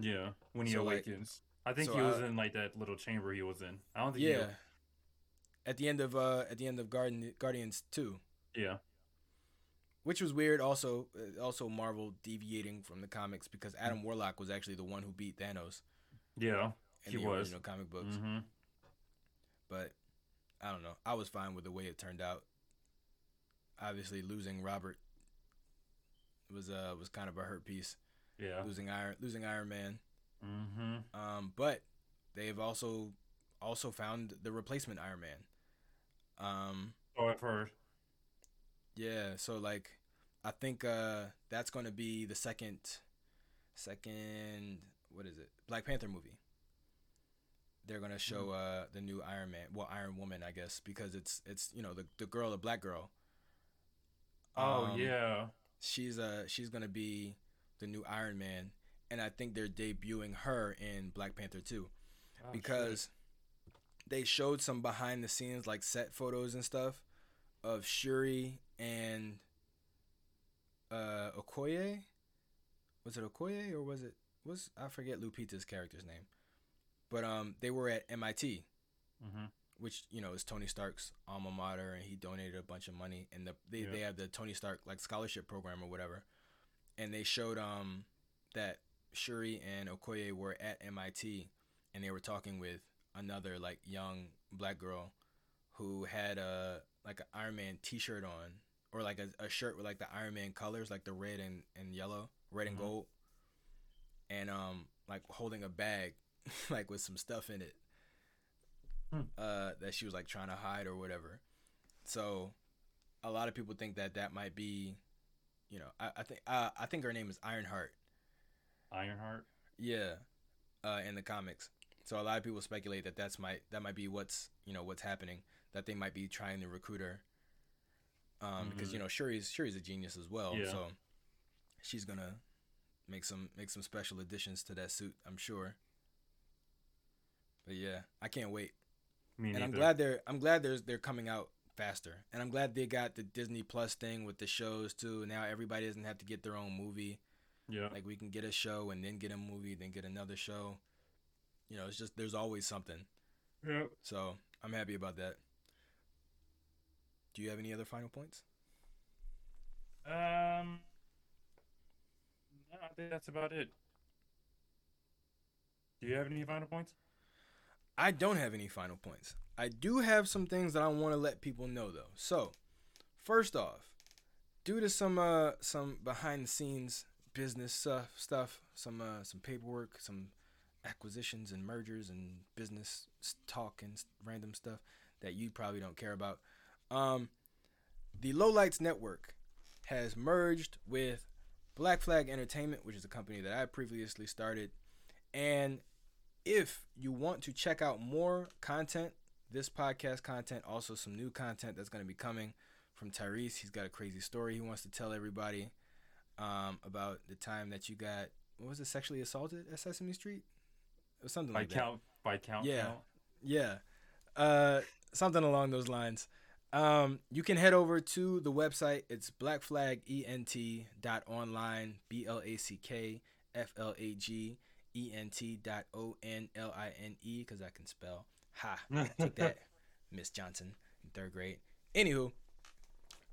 Yeah. When he So, like- awakens. I think so, he was uh, in like that little chamber he was in. I don't think. Yeah. At the end of uh at the end of Guardian Guardians two, yeah. which was weird. Also, uh, also Marvel deviating from the comics because Adam Warlock was actually the one who beat Thanos Yeah. He was. comic books. Mm-hmm. But I don't know. I was fine with the way it turned out. Obviously, losing Robert was uh was kind of a hurt piece. Yeah. Losing Iron losing Iron Man. Mm-hmm. Um, but they've also also found the replacement Iron Man. Um, Oh, I've heard. yeah, so like I think uh that's gonna be the second second what is it? Black Panther movie. They're gonna show uh the new Iron Man well Iron Woman I guess because it's it's you know the the girl the black girl. Oh Um, yeah. She's uh she's gonna be the new Iron Man and I think they're debuting her in Black Panther 2 Oh, because they showed some behind the scenes like set photos and stuff of Shuri and uh Okoye. Was it Okoye or was it was I forget Lupita's character's name. But um they were at MIT, Mm-hmm. which you know is Tony Stark's alma mater and he donated a bunch of money and the they, Yeah. they have the Tony Stark like scholarship program or whatever. And they showed um that Shuri and Okoye were at MIT and they were talking with another like young black girl who had a like an Iron Man T-shirt on or like a, a shirt with like the Iron Man colors, like the red and, and yellow, red and Mhm. gold, and um like holding a bag like with some stuff in it Hmm. uh that she was like trying to hide or whatever. So a lot of people think that that might be, you know, I, I think uh, I think her name is Ironheart. Ironheart. Yeah, uh, in the comics. So a lot of people speculate that that's might that might be what's you know what's happening. That they might be trying to recruit her. Um, because Mhm. you know Shuri's Shuri's a genius as well. Yeah. So she's gonna make some make some special additions to that suit. I'm sure. But yeah, I can't wait. Me and I'm glad they're I'm glad there's they're coming out faster. And I'm glad they got the Disney Plus thing with the shows too. Now everybody doesn't have to get their own movie. Yeah. Like we can get a show and then get a movie, then get another show. You know, it's just there's always something. yeah. So I'm happy about that. Do you have any other final points? Um. No, I think that's about it. Do you have any final points? I don't have any final points. I do have some things that I want to let people know though. So, first off, due to some uh some behind the scenes business stuff, stuff, some uh some paperwork, some acquisitions and mergers and business talk and random stuff that you probably don't care about. Um the Lowlights Network has merged with Black Flag Entertainment, which is a company that I previously started. And if you want to check out more content, this podcast content, also some new content that's going to be coming from Tyrese. He's got a crazy story he wants to tell everybody um, about the time that you got, what was it, sexually assaulted at Sesame Street? Or something By like that. count, by count. Yeah. count? Yeah. Uh, something along those lines. Um, you can head over to the website. It's blackflagent.online, B L A C K F L A G E N T dot O N L I N E, because I can spell. Ha. Take that, Miss Johnson in third grade. Anywho,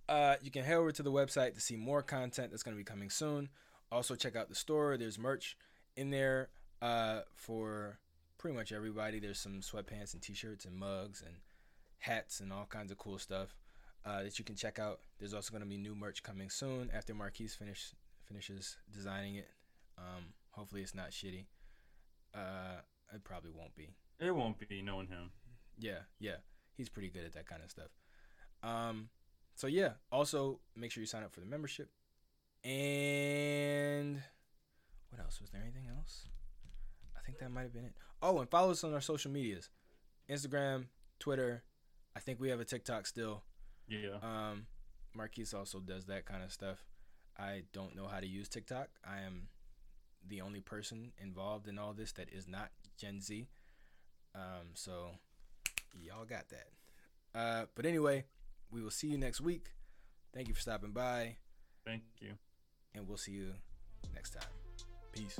uh, you can head over to the website to see more content that's going to be coming soon. Also, check out the store. There's merch in there uh, for pretty much everybody. There's some sweatpants and t-shirts and mugs and hats and all kinds of cool stuff uh, that you can check out. There's also going to be new merch coming soon after Marquise finish finishes designing it. Um, hopefully, it's not shitty. Uh, it probably won't be. It won't be knowing him. Yeah, yeah. He's pretty good at that kind of stuff. Um, so yeah. Also, make sure you sign up for the membership. And what else? Was there anything else? I think that might have been it. Oh, and follow us on our social medias, Instagram, Twitter. I think we have a TikTok still. Yeah. Um, Marquise also does that kind of stuff. I don't know how to use TikTok. I am the only person involved in all this that is not Gen Z. Um, so y'all got that. Uh, but anyway, we will see you next week. Thank you for stopping by, Thank you. and we'll see you next time. Peace.